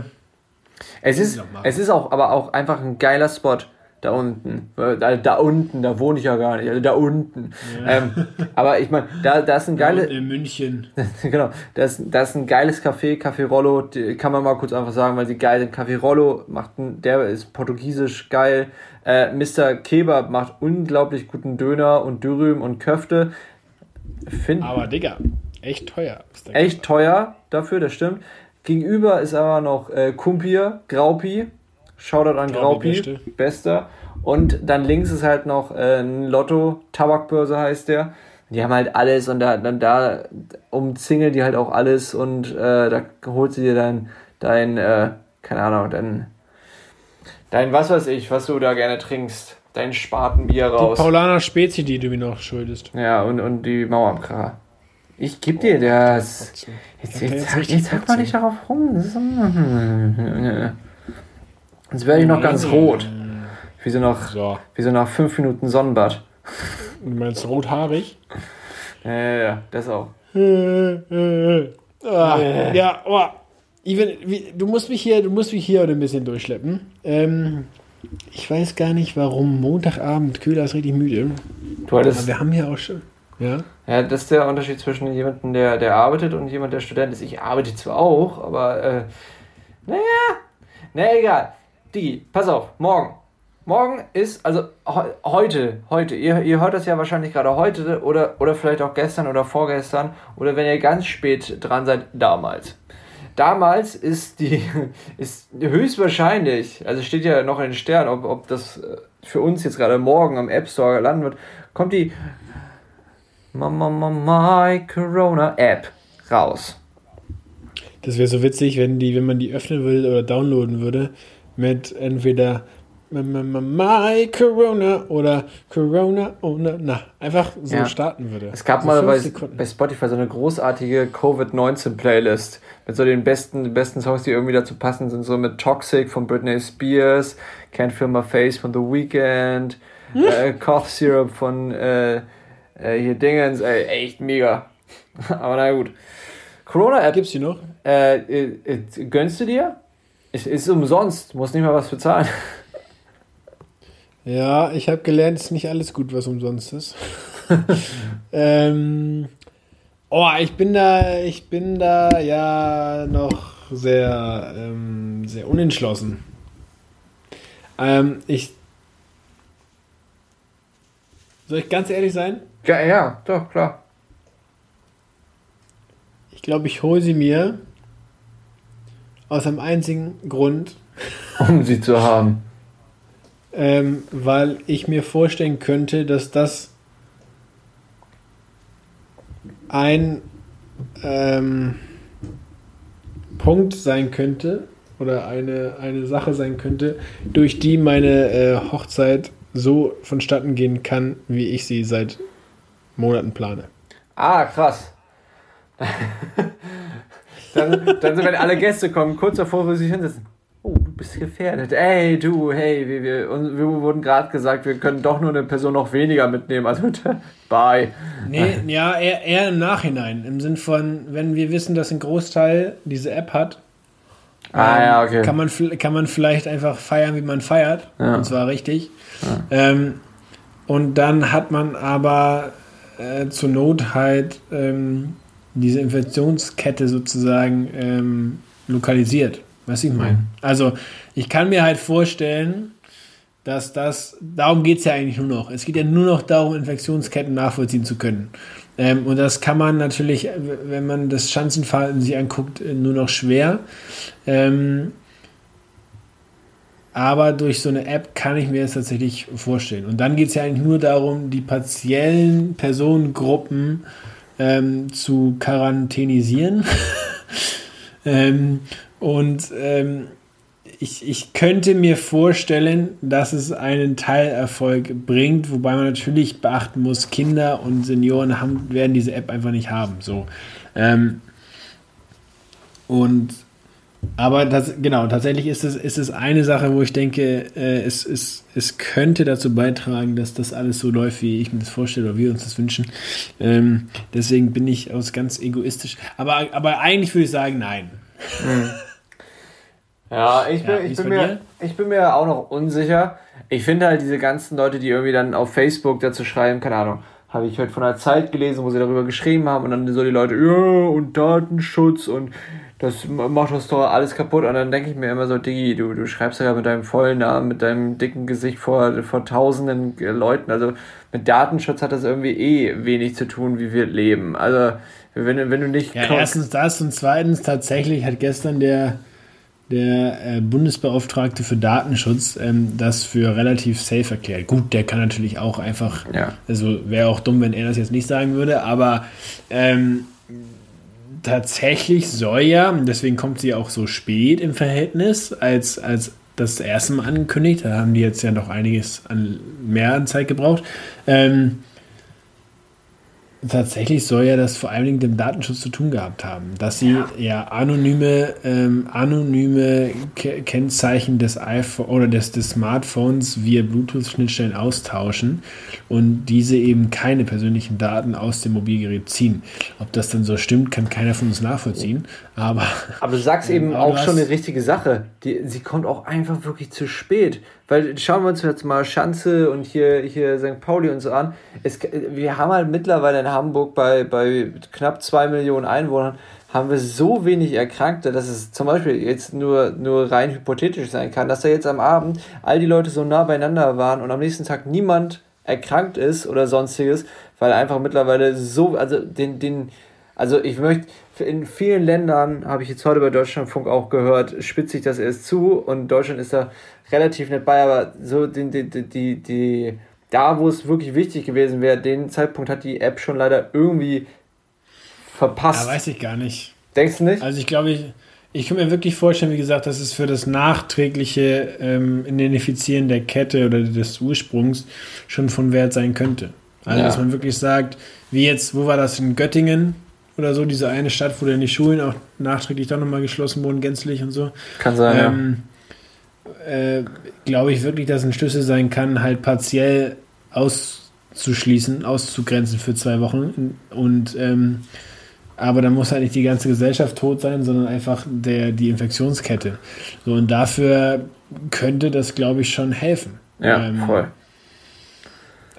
es ist, es ist auch, aber auch einfach ein geiler Spot da unten. Da, da unten, da wohne ich ja gar nicht. Also da unten. Ja. Ähm, aber ich meine, da, da ist ein geiles. In München. genau. Da ist, da ist ein geiles Café, Café Rollo, die, kann man mal kurz einfach sagen, weil sie geil sind. Café Rollo macht ein, der ist portugiesisch geil. Äh, Mr. Kebab macht unglaublich guten Döner und Dürüm und Köfte. Find, aber Digga, echt teuer. Echt teuer dafür, das stimmt. Gegenüber ist aber noch äh, Kumpir, Graupi. Shoutout an Graupi, beste. bester. Und dann links ist halt noch äh, ein Lotto, Tabakbörse heißt der. Die haben halt alles und da, dann da umzingelt die halt auch alles und äh, da holt sie dir dein, dein äh, keine Ahnung, dein, dein was weiß ich, was du da gerne trinkst. dein Spatenbier raus. Die Paulaner Spezi, die du mir noch schuldest. Ja, und, und die Mauerkracher. Ich geb dir das. Jetzt, jetzt, jetzt, jetzt, hack mal nicht darauf rum. Jetzt werde ich noch ganz rot. Wie so nach, so. Wie so nach fünf Minuten Sonnenbad. Du meinst rothaarig? Ja, ja, ja, das auch. ah, ja, oh. Even, wie, du musst mich hier, du musst mich hier ein bisschen durchschleppen. Ähm, ich weiß gar nicht, warum Montagabend Köhler ist richtig müde. Du hattest, Aber wir haben hier auch schon. Ja. Ja, das ist der Unterschied zwischen jemandem, der, der arbeitet und jemand, der Student ist. Ich arbeite zwar auch, aber äh, naja, na egal. Digi, pass auf, morgen. Morgen ist, also he heute, heute, ihr, ihr hört das ja wahrscheinlich gerade heute oder, oder vielleicht auch gestern oder vorgestern oder wenn ihr ganz spät dran seid, damals. Damals ist die, ist höchstwahrscheinlich, also steht ja noch in den Sternen, ob, ob das äh, für uns jetzt gerade morgen am App Store landen wird, kommt die My Corona App raus. Das wäre so witzig, wenn, die, wenn man die öffnen will oder downloaden würde, mit entweder My Corona oder Corona ohne, na, einfach so ja. starten würde. Es gab so mal bei, bei, Spotify so eine großartige Covid-19-Playlist mit so den besten, besten Songs, die irgendwie dazu passen, sind so mit Toxic von Britney Spears, Can't Feel My Face von The Weeknd, hm? äh, Cough Syrup von äh, äh, hier Dingens, ey, echt mega. Aber na gut. Corona-App. Gibt's die noch? Äh, äh, äh, gönnst du dir? Ist, ist umsonst, muss nicht mal was bezahlen. Ja, ich habe gelernt, es ist nicht alles gut, was umsonst ist. ähm, oh, ich bin da, ich bin da ja noch sehr, ähm, sehr unentschlossen. Ähm, ich soll ich ganz ehrlich sein? Ja, ja, doch, klar. Ich glaube, ich hole sie mir aus einem einzigen Grund. Um sie zu haben. Ähm, weil ich mir vorstellen könnte, dass das ein ähm, Punkt sein könnte oder eine, eine Sache sein könnte, durch die meine äh, Hochzeit so vonstatten gehen kann, wie ich sie seit Monaten plane. Ah, krass. dann, dann, wenn alle Gäste kommen, kurz davor, wo sie sich hinsetzen. Oh, du bist gefährdet. Ey, du, hey, wir, wir, wir wurden gerade gesagt, wir können doch nur eine Person noch weniger mitnehmen. Also, bye. Nee, ja, eher, eher im Nachhinein. Im Sinn von, wenn wir wissen, dass ein Großteil diese App hat, ah, ähm, ja, okay. kann, man, kann man vielleicht einfach feiern, wie man feiert. Ja. Und zwar richtig. Ja. Ähm, und dann hat man aber äh, zur Not halt ähm, diese Infektionskette sozusagen ähm, lokalisiert. Was ich meine. Mhm. Also ich kann mir halt vorstellen, dass das, darum geht es ja eigentlich nur noch. Es geht ja nur noch darum, Infektionsketten nachvollziehen zu können. Ähm, und das kann man natürlich, wenn man das Schanzenverhalten sich anguckt, nur noch schwer. Ähm, aber durch so eine App kann ich mir das tatsächlich vorstellen. Und dann geht es ja eigentlich nur darum, die partiellen Personengruppen ähm, zu quarantänisieren. ähm, und ähm, ich, ich könnte mir vorstellen, dass es einen Teilerfolg bringt, wobei man natürlich beachten muss, Kinder und Senioren haben, werden diese App einfach nicht haben. So. Ähm, und aber das, genau, tatsächlich ist es, ist es eine Sache, wo ich denke, äh, es, es, es könnte dazu beitragen, dass das alles so läuft, wie ich mir das vorstelle oder wir uns das wünschen. Ähm, deswegen bin ich aus ganz egoistisch. Aber, aber eigentlich würde ich sagen, nein. Hm. Ja, ich bin, ja, ich, bin mir, ich bin mir auch noch unsicher. Ich finde halt diese ganzen Leute, die irgendwie dann auf Facebook dazu schreiben, keine Ahnung, habe ich heute von der Zeit gelesen, wo sie darüber geschrieben haben und dann so die Leute, ja, und Datenschutz und das macht das doch alles kaputt. Und dann denke ich mir immer so, Digi, du, du schreibst ja mit deinem vollen Namen, mit deinem dicken Gesicht vor, vor tausenden Leuten. Also mit Datenschutz hat das irgendwie eh wenig zu tun, wie wir leben. Also wenn, wenn du nicht. Ja, erstens das und zweitens tatsächlich hat gestern der, der äh, Bundesbeauftragte für Datenschutz ähm, das für relativ safe erklärt. Gut, der kann natürlich auch einfach. Ja. Also wäre auch dumm, wenn er das jetzt nicht sagen würde, aber. Ähm, tatsächlich soll ja, deswegen kommt sie auch so spät im Verhältnis, als, als das erste Mal angekündigt. Da haben die jetzt ja noch einiges an mehr an Zeit gebraucht. Ähm, Tatsächlich soll ja das vor allen Dingen mit dem Datenschutz zu tun gehabt haben, dass sie ja, ja anonyme, ähm, anonyme Ke Kennzeichen des iPhone oder des, des Smartphones via Bluetooth-Schnittstellen austauschen und diese eben keine persönlichen Daten aus dem Mobilgerät ziehen. Ob das dann so stimmt, kann keiner von uns nachvollziehen. Aber, aber du sagst eben auch schon eine richtige Sache. Die, sie kommt auch einfach wirklich zu spät. Weil schauen wir uns jetzt mal Schanze und hier, hier St. Pauli und so an. Es, wir haben halt mittlerweile in Hamburg bei, bei knapp zwei Millionen Einwohnern haben wir so wenig Erkrankte, dass es zum Beispiel jetzt nur, nur rein hypothetisch sein kann, dass da jetzt am Abend all die Leute so nah beieinander waren und am nächsten Tag niemand erkrankt ist oder sonstiges, weil einfach mittlerweile so, also den, den, also ich möchte, in vielen Ländern, habe ich jetzt heute bei Deutschlandfunk auch gehört, spitzt sich das erst zu und Deutschland ist da relativ nett bei, aber so die, die, die, die da, wo es wirklich wichtig gewesen wäre, den Zeitpunkt hat die App schon leider irgendwie verpasst. Ja, weiß ich gar nicht. Denkst du nicht? Also ich glaube, ich, ich kann mir wirklich vorstellen, wie gesagt, dass es für das nachträgliche ähm, Identifizieren der Kette oder des Ursprungs schon von Wert sein könnte. Also ja. dass man wirklich sagt, wie jetzt, wo war das in Göttingen? Oder so, diese eine Stadt, wo dann die Schulen auch nachträglich dann nochmal geschlossen wurden, gänzlich und so. Kann sein, ähm. Äh, Glaube ich wirklich, dass ein Schlüssel sein kann, halt partiell auszuschließen, auszugrenzen für zwei Wochen. Und ähm, aber dann muss halt nicht die ganze Gesellschaft tot sein, sondern einfach der, die Infektionskette. So, und dafür könnte das, glaube ich, schon helfen. Ja, ähm, voll.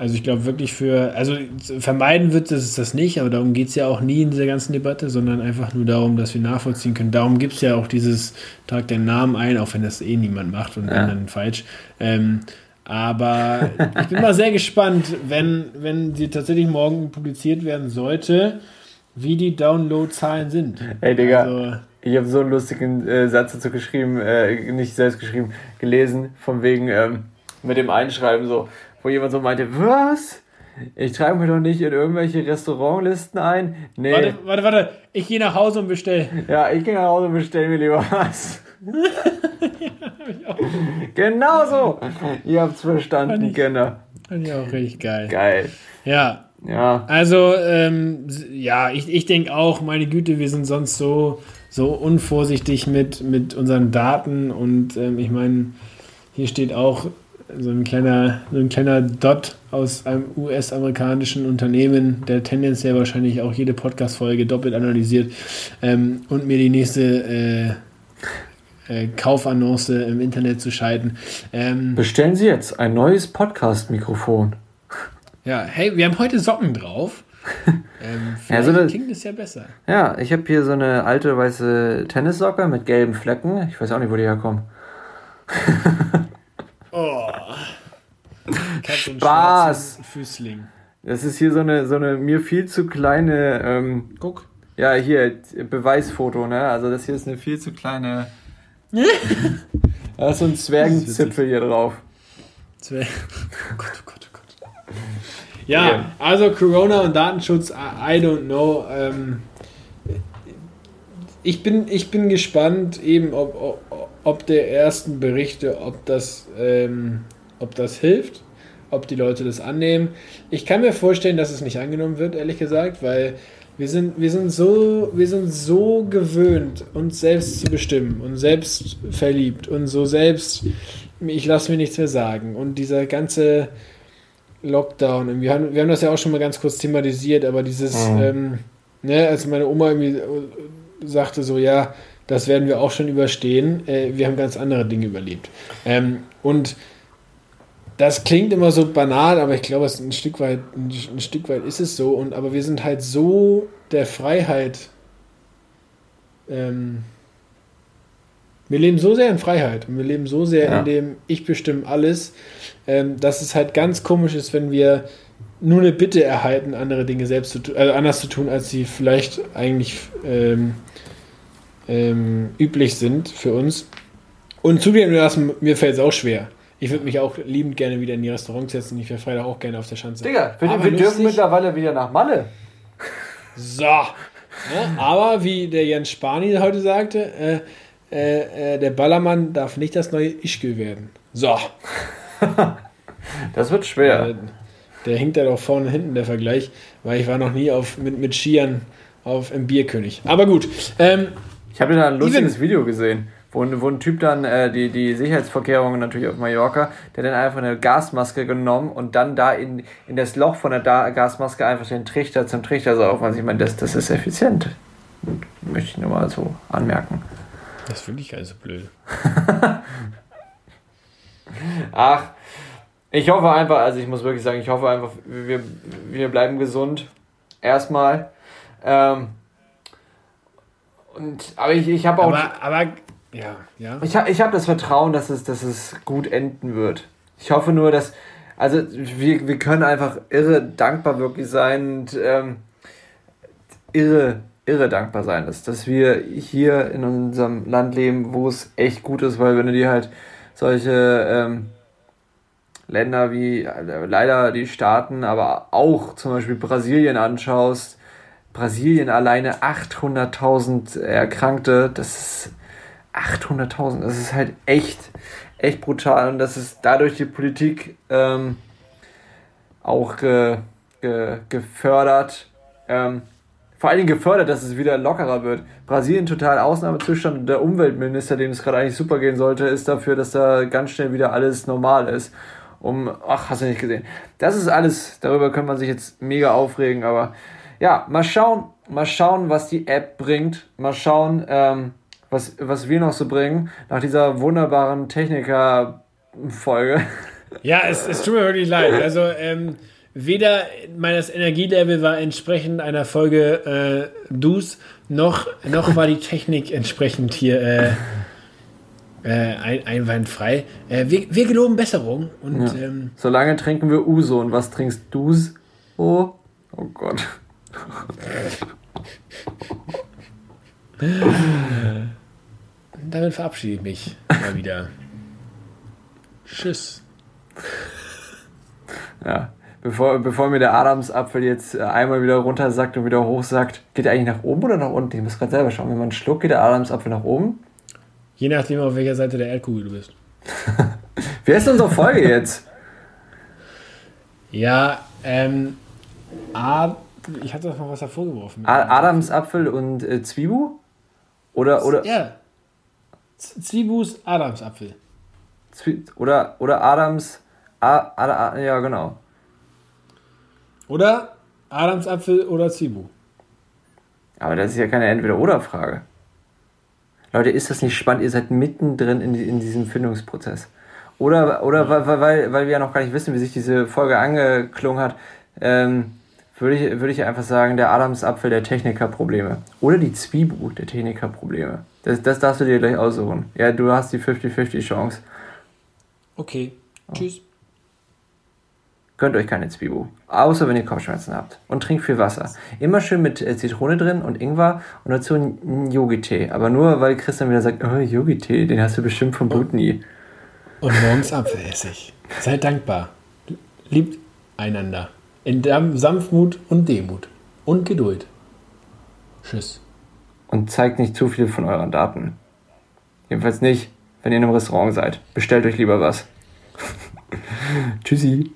Also ich glaube wirklich für, also vermeiden wird es das nicht, aber darum geht es ja auch nie in dieser ganzen Debatte, sondern einfach nur darum, dass wir nachvollziehen können. Darum gibt es ja auch dieses Trag den Namen ein, auch wenn das eh niemand macht und ja. dann falsch. Ähm, aber ich bin mal sehr gespannt, wenn, wenn sie tatsächlich morgen publiziert werden sollte, wie die Download-Zahlen sind. Ey, Digga. Also, ich habe so einen lustigen äh, Satz dazu geschrieben, äh, nicht selbst geschrieben, gelesen, von wegen ähm, mit dem Einschreiben so wo jemand so meinte, was? Ich trage mich doch nicht in irgendwelche Restaurantlisten ein. Nee. Warte, warte, warte. Ich gehe nach Hause und bestelle. Ja, ich gehe nach Hause und bestelle mir lieber was. ja, genau so. Ihr habt's verstanden, ich, Kenner. Fand ich auch richtig geil. Geil. Ja. Ja. Also, ähm, ja, ich, ich denke auch, meine Güte, wir sind sonst so, so unvorsichtig mit, mit unseren Daten und ähm, ich meine, hier steht auch, so ein kleiner, so ein kleiner Dot aus einem US-amerikanischen Unternehmen, der tendenziell wahrscheinlich auch jede Podcast-Folge doppelt analysiert ähm, und mir die nächste äh, äh, Kaufannonce im Internet zu schalten. Ähm, Bestellen Sie jetzt ein neues Podcast-Mikrofon. Ja, hey, wir haben heute Socken drauf. ähm, ja, so klingt es ja besser. Ja, ich habe hier so eine alte weiße Tennissocke mit gelben Flecken. Ich weiß auch nicht, wo die herkommen. Oh. Spaß. Füßling. Das ist hier so eine, so eine mir viel zu kleine. Ähm, Guck. Ja, hier, Beweisfoto, ne? Also, das hier ist eine viel zu kleine. da ist so ein Zwergenzipfel hier drauf. Zwerg. Oh Gott, oh Gott, oh Gott. Ja, okay. also Corona und Datenschutz, I don't know. Ähm, ich, bin, ich bin gespannt, eben, ob, ob, ob der ersten Berichte, ob das, ähm, ob das hilft, ob die Leute das annehmen. Ich kann mir vorstellen, dass es nicht angenommen wird, ehrlich gesagt, weil wir sind, wir sind, so, wir sind so gewöhnt, uns selbst zu bestimmen und selbst verliebt und so selbst, ich lasse mir nichts mehr sagen. Und dieser ganze Lockdown, wir haben, wir haben das ja auch schon mal ganz kurz thematisiert, aber dieses, mhm. ähm, ne, als meine Oma irgendwie sagte so, ja, das werden wir auch schon überstehen. Äh, wir haben ganz andere Dinge überlebt. Ähm, und das klingt immer so banal, aber ich glaube, ein Stück weit, ein, ein, Stück weit ist es so. Und aber wir sind halt so der Freiheit. Ähm, wir leben so sehr in Freiheit und wir leben so sehr ja. in dem Ich bestimme alles, ähm, dass es halt ganz komisch ist, wenn wir nur eine Bitte erhalten, andere Dinge selbst zu äh, anders zu tun, als sie vielleicht eigentlich ähm, ähm, üblich sind für uns. Und zugegeben, mir fällt es auch schwer. Ich würde mich auch liebend gerne wieder in die Restaurants setzen. Ich wäre Freitag auch gerne auf der Schanze. Digga, wir, wir dürfen mittlerweile wieder nach Malle. So. Ja, aber wie der Jens Spani heute sagte, äh, äh, äh, der Ballermann darf nicht das neue Ischgl werden. So. das wird schwer. Äh, der hinkt da doch vorne und hinten, der Vergleich, weil ich war noch nie auf, mit, mit Skiern auf im Bierkönig. Aber gut. Ähm, ich habe da ein lustiges Even, Video gesehen wo, wo ein Typ dann äh, die, die Sicherheitsvorkehrungen natürlich auf Mallorca, der dann einfach eine Gasmaske genommen und dann da in, in das Loch von der da Gasmaske einfach den Trichter zum Trichter saugen. Also ich meine, das, das ist effizient. Möchte ich nur mal so anmerken. Das finde ich gar nicht so blöd. Ach, ich hoffe einfach, also ich muss wirklich sagen, ich hoffe einfach, wir, wir bleiben gesund. Erstmal. Ähm, und, aber ich, ich habe auch. Aber, aber ja, ja. Ich habe ich hab das Vertrauen, dass es, dass es gut enden wird. Ich hoffe nur, dass. Also, wir, wir können einfach irre dankbar wirklich sein und ähm, irre, irre dankbar sein, dass, dass wir hier in unserem Land leben, wo es echt gut ist, weil wenn du dir halt solche ähm, Länder wie äh, leider die Staaten, aber auch zum Beispiel Brasilien anschaust, Brasilien alleine 800.000 Erkrankte, das ist 800.000, das ist halt echt, echt brutal und das ist dadurch die Politik ähm, auch ge, ge, gefördert. Ähm, vor allen Dingen gefördert, dass es wieder lockerer wird. Brasilien total Ausnahmezustand und der Umweltminister, dem es gerade eigentlich super gehen sollte, ist dafür, dass da ganz schnell wieder alles normal ist. Um, ach, hast du nicht gesehen. Das ist alles, darüber kann man sich jetzt mega aufregen, aber ja, mal schauen, mal schauen, was die App bringt. Mal schauen, ähm, was, was wir noch so bringen, nach dieser wunderbaren Techniker-Folge. Ja, es, es tut mir wirklich leid. Also, ähm, weder meines Energielevel war entsprechend einer Folge äh, Dus, noch, noch war die Technik entsprechend hier äh, äh, ein, einwandfrei. Äh, wir, wir geloben Besserung. Und, ja. ähm, Solange trinken wir Uso. Und was trinkst du's? Oh, oh Gott. Damit verabschiede ich mich mal wieder. Tschüss. Ja, bevor, bevor mir der Adamsapfel jetzt äh, einmal wieder runter sagt und wieder hoch sagt, geht er eigentlich nach oben oder nach unten? Ich muss gerade selber schauen. Wenn man schluckt, geht der Adamsapfel nach oben? Je nachdem, auf welcher Seite der Erdkugel du bist. Wer ist unsere Folge jetzt? Ja, ähm, A, ich hatte doch noch was hervorgeworfen. Adamsapfel und äh, Zwiebel? Oder, oder? Ja, Zwibus Adamsapfel. Zwie oder, oder Adams. A, A, A, ja, genau. Oder Adamsapfel oder Zwiebel. Aber das ist ja keine Entweder-Oder-Frage. Leute, ist das nicht spannend? Ihr seid mittendrin in, in diesem Findungsprozess. Oder, oder weil, weil, weil wir ja noch gar nicht wissen, wie sich diese Folge angeklungen hat, ähm, würde ich, würde ich einfach sagen, der Adamsapfel der Technikerprobleme. Oder die Zwiebel der Technikerprobleme. Das, das darfst du dir gleich aussuchen. Ja, du hast die 50-50 Chance. Okay. Oh. Tschüss. Gönnt euch keine Zwiebel. Außer wenn ihr Kopfschmerzen habt. Und trinkt viel Wasser. Immer schön mit äh, Zitrone drin und Ingwer und dazu einen Yogi-Tee. Aber nur, weil Christian wieder sagt, oh, Yogi-Tee, den hast du bestimmt vom Butni. Und morgens Apfelessig. Seid dankbar. Liebt einander. In Sanftmut und Demut. Und Geduld. Tschüss und zeigt nicht zu viel von euren Daten. Jedenfalls nicht, wenn ihr in einem Restaurant seid. Bestellt euch lieber was. Tschüssi.